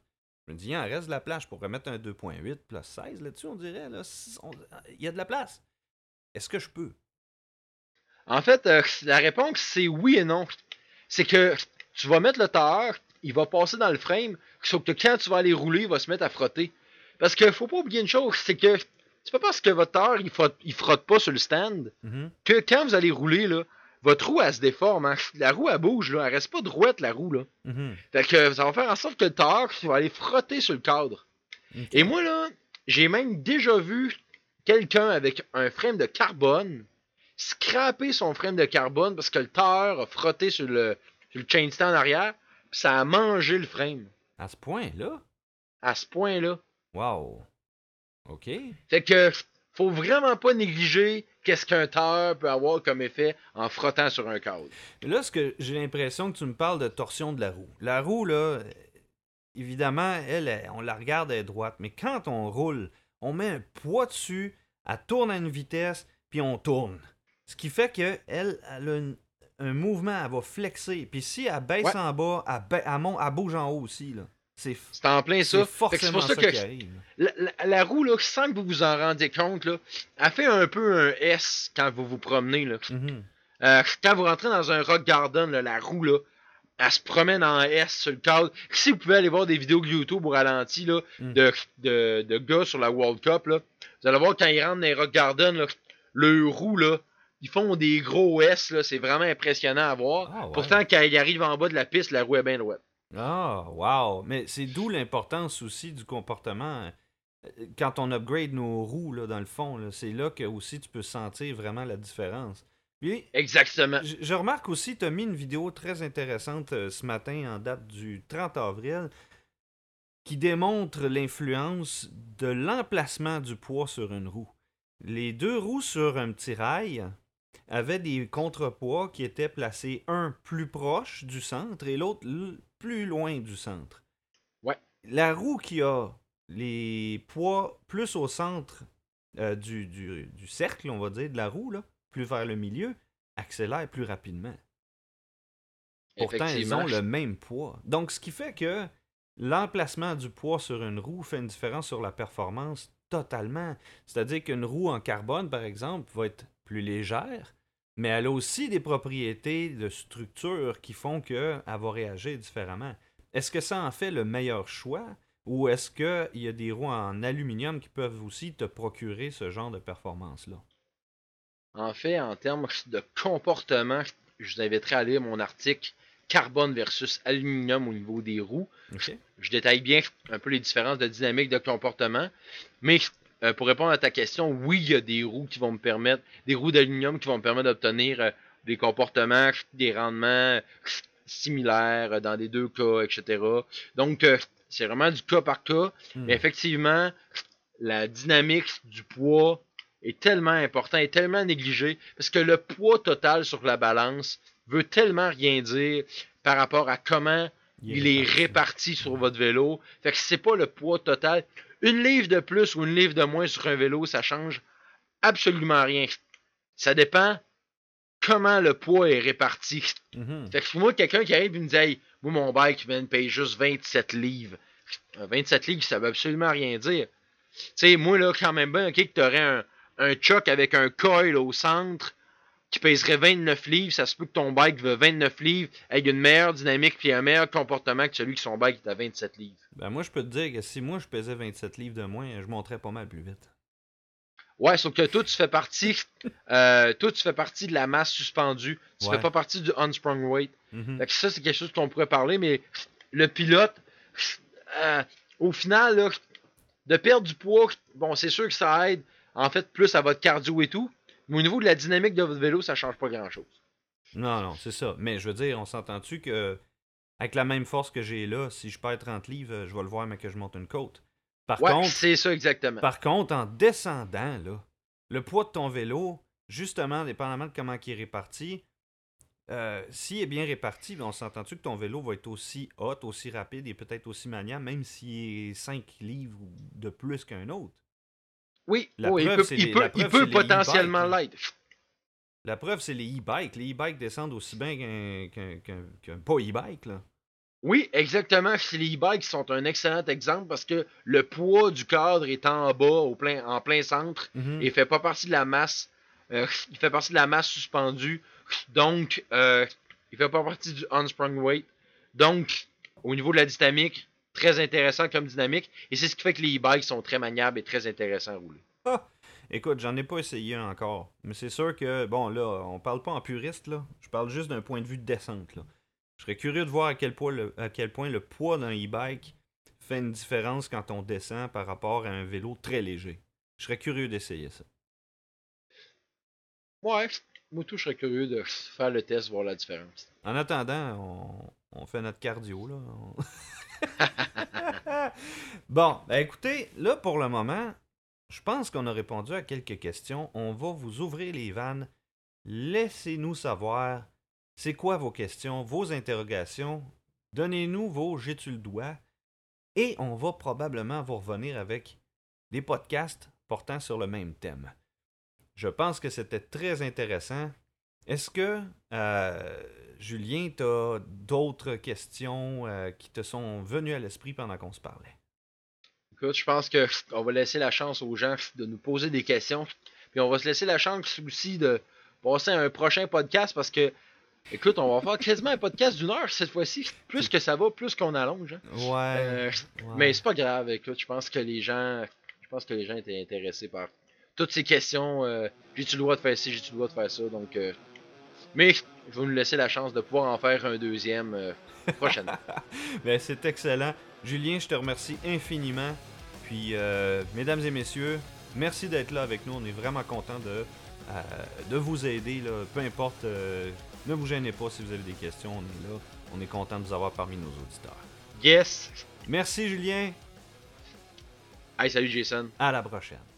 Speaker 1: je me dis, il en reste de la place. Je pourrais mettre un 2.8 plus 16 là-dessus, on dirait. là. On- Il y a de la place. Est-ce que je peux?
Speaker 2: En fait, euh, la réponse c'est oui et non. C'est que tu vas mettre le tailleur, il va passer dans le frame, sauf que quand tu vas aller rouler, il va se mettre à frotter. Parce que faut pas oublier une chose, c'est que c'est pas parce que votre tailleur il frotte, il frotte pas sur le stand
Speaker 1: Mhm.
Speaker 2: que quand vous allez rouler là, votre roue elle se déforme. hein. La roue elle bouge là, elle reste pas droite la roue là.
Speaker 1: Mhm.
Speaker 2: Fait que ça va faire en sorte que le il va aller frotter sur le cadre. Et moi, là, j'ai même déjà vu quelqu'un avec un frame de carbone scraper son frame de carbone parce que le tailleur a frotté sur le, sur le chain stand arrière, ça a mangé le frame.
Speaker 1: À ce point-là?
Speaker 2: À ce point-là.
Speaker 1: Wow. OK.
Speaker 2: Fait que faut vraiment pas négliger qu'est-ce qu'un tailleur peut avoir comme effet en frottant sur un cadre.
Speaker 1: Là, ce que j'ai l'impression que tu me parles de torsion de la roue. La roue, là, évidemment, elle, elle, on la regarde, elle est droite. Mais quand on roule, on met un poids dessus, elle tourne à une vitesse, puis on tourne. Ce qui fait que elle, elle a une- un mouvement, elle va flexer. Puis si elle baisse
Speaker 2: Ouais.
Speaker 1: en bas, elle, ba- elle monte- elle bouge en haut aussi. Là. C'est
Speaker 2: C'est en plein ça. C'est pour
Speaker 1: ça,
Speaker 2: ça que la, la- la roue, là, sans que vous vous en rendiez compte, là, elle fait un peu un S quand vous vous promenez. Là.
Speaker 1: Mhm.
Speaker 2: Euh, quand vous rentrez dans un rock garden, là, la roue, là, elle se promène en S sur le cadre. Si vous pouvez aller voir des vidéos YouTube au ralenti là,
Speaker 1: Mm.
Speaker 2: de, de, de gars sur la World Cup, là, vous allez voir quand ils rentrent dans les rock garden, là, le roue, là, ils font des gros S, c'est vraiment impressionnant à voir.
Speaker 1: Ah, ouais.
Speaker 2: Pourtant, quand ils arrivent en bas de la piste, la roue est bien droite.
Speaker 1: Ah, wow! Mais c'est d'où l'importance aussi du comportement. Euh, Quand on upgrade nos roues, là, dans le fond, c'est là que aussi tu peux sentir vraiment la différence. Puis,
Speaker 2: Exactement.
Speaker 1: je, je remarque aussi, tu as mis une vidéo très intéressante euh, ce matin, en date du 30 avril, qui démontre l'influence de l'emplacement du poids sur une roue. Les deux roues sur un petit rail, avaient des contrepoids qui étaient placés un plus proche du centre et l'autre plus loin du centre.
Speaker 2: Ouais.
Speaker 1: La roue qui a les poids plus au centre euh, du, du, du, cercle, on va dire, de la roue, là, plus vers le milieu, accélère plus rapidement. Pourtant, ils ont le même poids. Donc, ce qui fait que l'emplacement du poids sur une roue fait une différence sur la performance totalement. C'est-à-dire qu'une roue en carbone, par exemple, va être plus légère, mais elle a aussi des propriétés de structure qui font qu'elle va réagir différemment. Est-ce que ça en fait le meilleur choix ou est-ce qu'il y a des roues en aluminium qui peuvent aussi te procurer ce genre de performance-là?
Speaker 2: En fait, en termes de comportement, je vous inviterai à lire mon article Carbone versus aluminium au niveau des roues. Je détaille bien un peu les différences de dynamique de comportement. Mais euh, pour répondre à ta question, oui, il y a des roues qui vont me permettre, des roues d'aluminium qui vont me permettre d'obtenir euh, des comportements, des rendements similaires dans les deux cas, etc. Donc, euh, c'est vraiment du cas par cas. Hmm. Mais effectivement, la dynamique du poids est tellement important, est tellement négligée, parce que le poids total sur la balance veut tellement rien dire par rapport à comment il est, réparti. sur votre vélo. Fait que c'est pas le poids total. Une livre de plus ou une livre de moins sur un vélo, ça change absolument rien. Ça dépend comment le poids est réparti. Mm-hmm. Fait que moi, quelqu'un qui arrive et me dit Hey, moi, mon bike de payer juste 27 livres. 27 livres, ça veut absolument rien dire. Tu sais, moi, là, quand même bien, ok, que tu aurais un, un choc avec un coil au centre qui pèserait 29 livres, ça se peut que ton bike veut 29 livres avec une meilleure dynamique et un meilleur comportement que celui qui son bike est à 27 livres.
Speaker 1: Ben moi, je peux te dire que si moi je pesais 27 livres de moins, je monterais pas mal plus vite.
Speaker 2: Ouais, sauf que toi, tu fais partie, euh, toi, tu fais partie de la masse suspendue. Tu fais pas partie du unsprung weight. Mm ça, c'est quelque chose qu'on pourrait parler, mais le pilote, euh, au final, de perdre du poids, bon, c'est sûr que ça aide, en fait, plus à votre cardio et tout. Mais au niveau de la dynamique de votre vélo, ça change pas grand-chose.
Speaker 1: Non, non, c'est ça. Mais je veux dire, on s'entend-tu que avec la même force que j'ai là, si je perds 30 livres, je vais le voir, mais que je monte une côte.
Speaker 2: Par contre, c'est ça exactement.
Speaker 1: Par contre, en descendant, là, le poids de ton vélo, justement, dépendamment de comment il est réparti, euh, s'il est bien réparti, ben, on s'entend-tu que ton vélo va être aussi hot, aussi rapide et peut-être aussi maniable, même s'il est 5 livres de plus qu'un autre?
Speaker 2: Oui, il peut, il peut, potentiellement l'être.
Speaker 1: La preuve, c'est les e-bikes. Les e-bikes descendent aussi bien qu'un pas e-bike.
Speaker 2: Oui, exactement. Les e-bikes sont un excellent exemple parce que le poids du cadre est en bas, au plein, en plein centre, mm-hmm. et fait pas partie de la masse. Euh, il fait partie de la masse suspendue. Donc, euh, il fait pas partie du unsprung weight. Donc, au niveau de la dynamique, très intéressant comme dynamique. Et c'est ce qui fait que les e-bikes sont très maniables et très intéressants à rouler.
Speaker 1: Ah! Écoute, j'en ai pas essayé encore. Mais c'est sûr que, bon, là, on parle pas en puriste, là. Je parle juste d'un point de vue de descente, là. Je serais curieux de voir à quel point le, à quel point le poids d'un e-bike fait une différence quand on descend par rapport à un vélo très léger. Je serais curieux d'essayer ça.
Speaker 2: Ouais, moi tout, je serais curieux de faire le test, voir la différence.
Speaker 1: En attendant, on, on fait notre cardio, là. bon, ben écoutez, là pour le moment, je pense qu'on a répondu à quelques questions. On va vous ouvrir les vannes. Laissez-nous savoir c'est quoi vos questions, vos interrogations. Donnez-nous vos j'ai-tu le doigt. Et on va probablement vous revenir avec des podcasts portant sur le même thème. Je pense que c'était très intéressant. Est-ce que euh, Julien, tu as d'autres questions euh, qui te sont venues à l'esprit pendant qu'on se parlait?
Speaker 2: Écoute, je pense qu'on va laisser la chance aux gens de nous poser des questions. Puis on va se laisser la chance aussi de passer à un prochain podcast parce que, écoute, on va faire quasiment un podcast d'une heure cette fois-ci. Plus que ça va, plus qu'on allonge. Hein.
Speaker 1: Euh,
Speaker 2: ouais, Mais c'est pas grave. Écoute, je pense que les gens, je pense que les gens étaient intéressés par toutes ces questions. Euh, j'ai-tu le droit de faire ci, j'ai-tu le droit de faire ça? Donc, mais je vais nous laisser la chance de pouvoir en faire un deuxième euh, prochainement.
Speaker 1: ben, c'est excellent. Julien, je te remercie infiniment. Puis, euh, mesdames et messieurs, merci d'être là avec nous. On est vraiment content de, euh, de vous aider. Peu importe, ne vous gênez pas si vous avez des questions. On est là. On est content de vous avoir parmi nos auditeurs.
Speaker 2: Yes!
Speaker 1: Merci, Julien.
Speaker 2: Hey, salut, Jason.
Speaker 1: À la prochaine.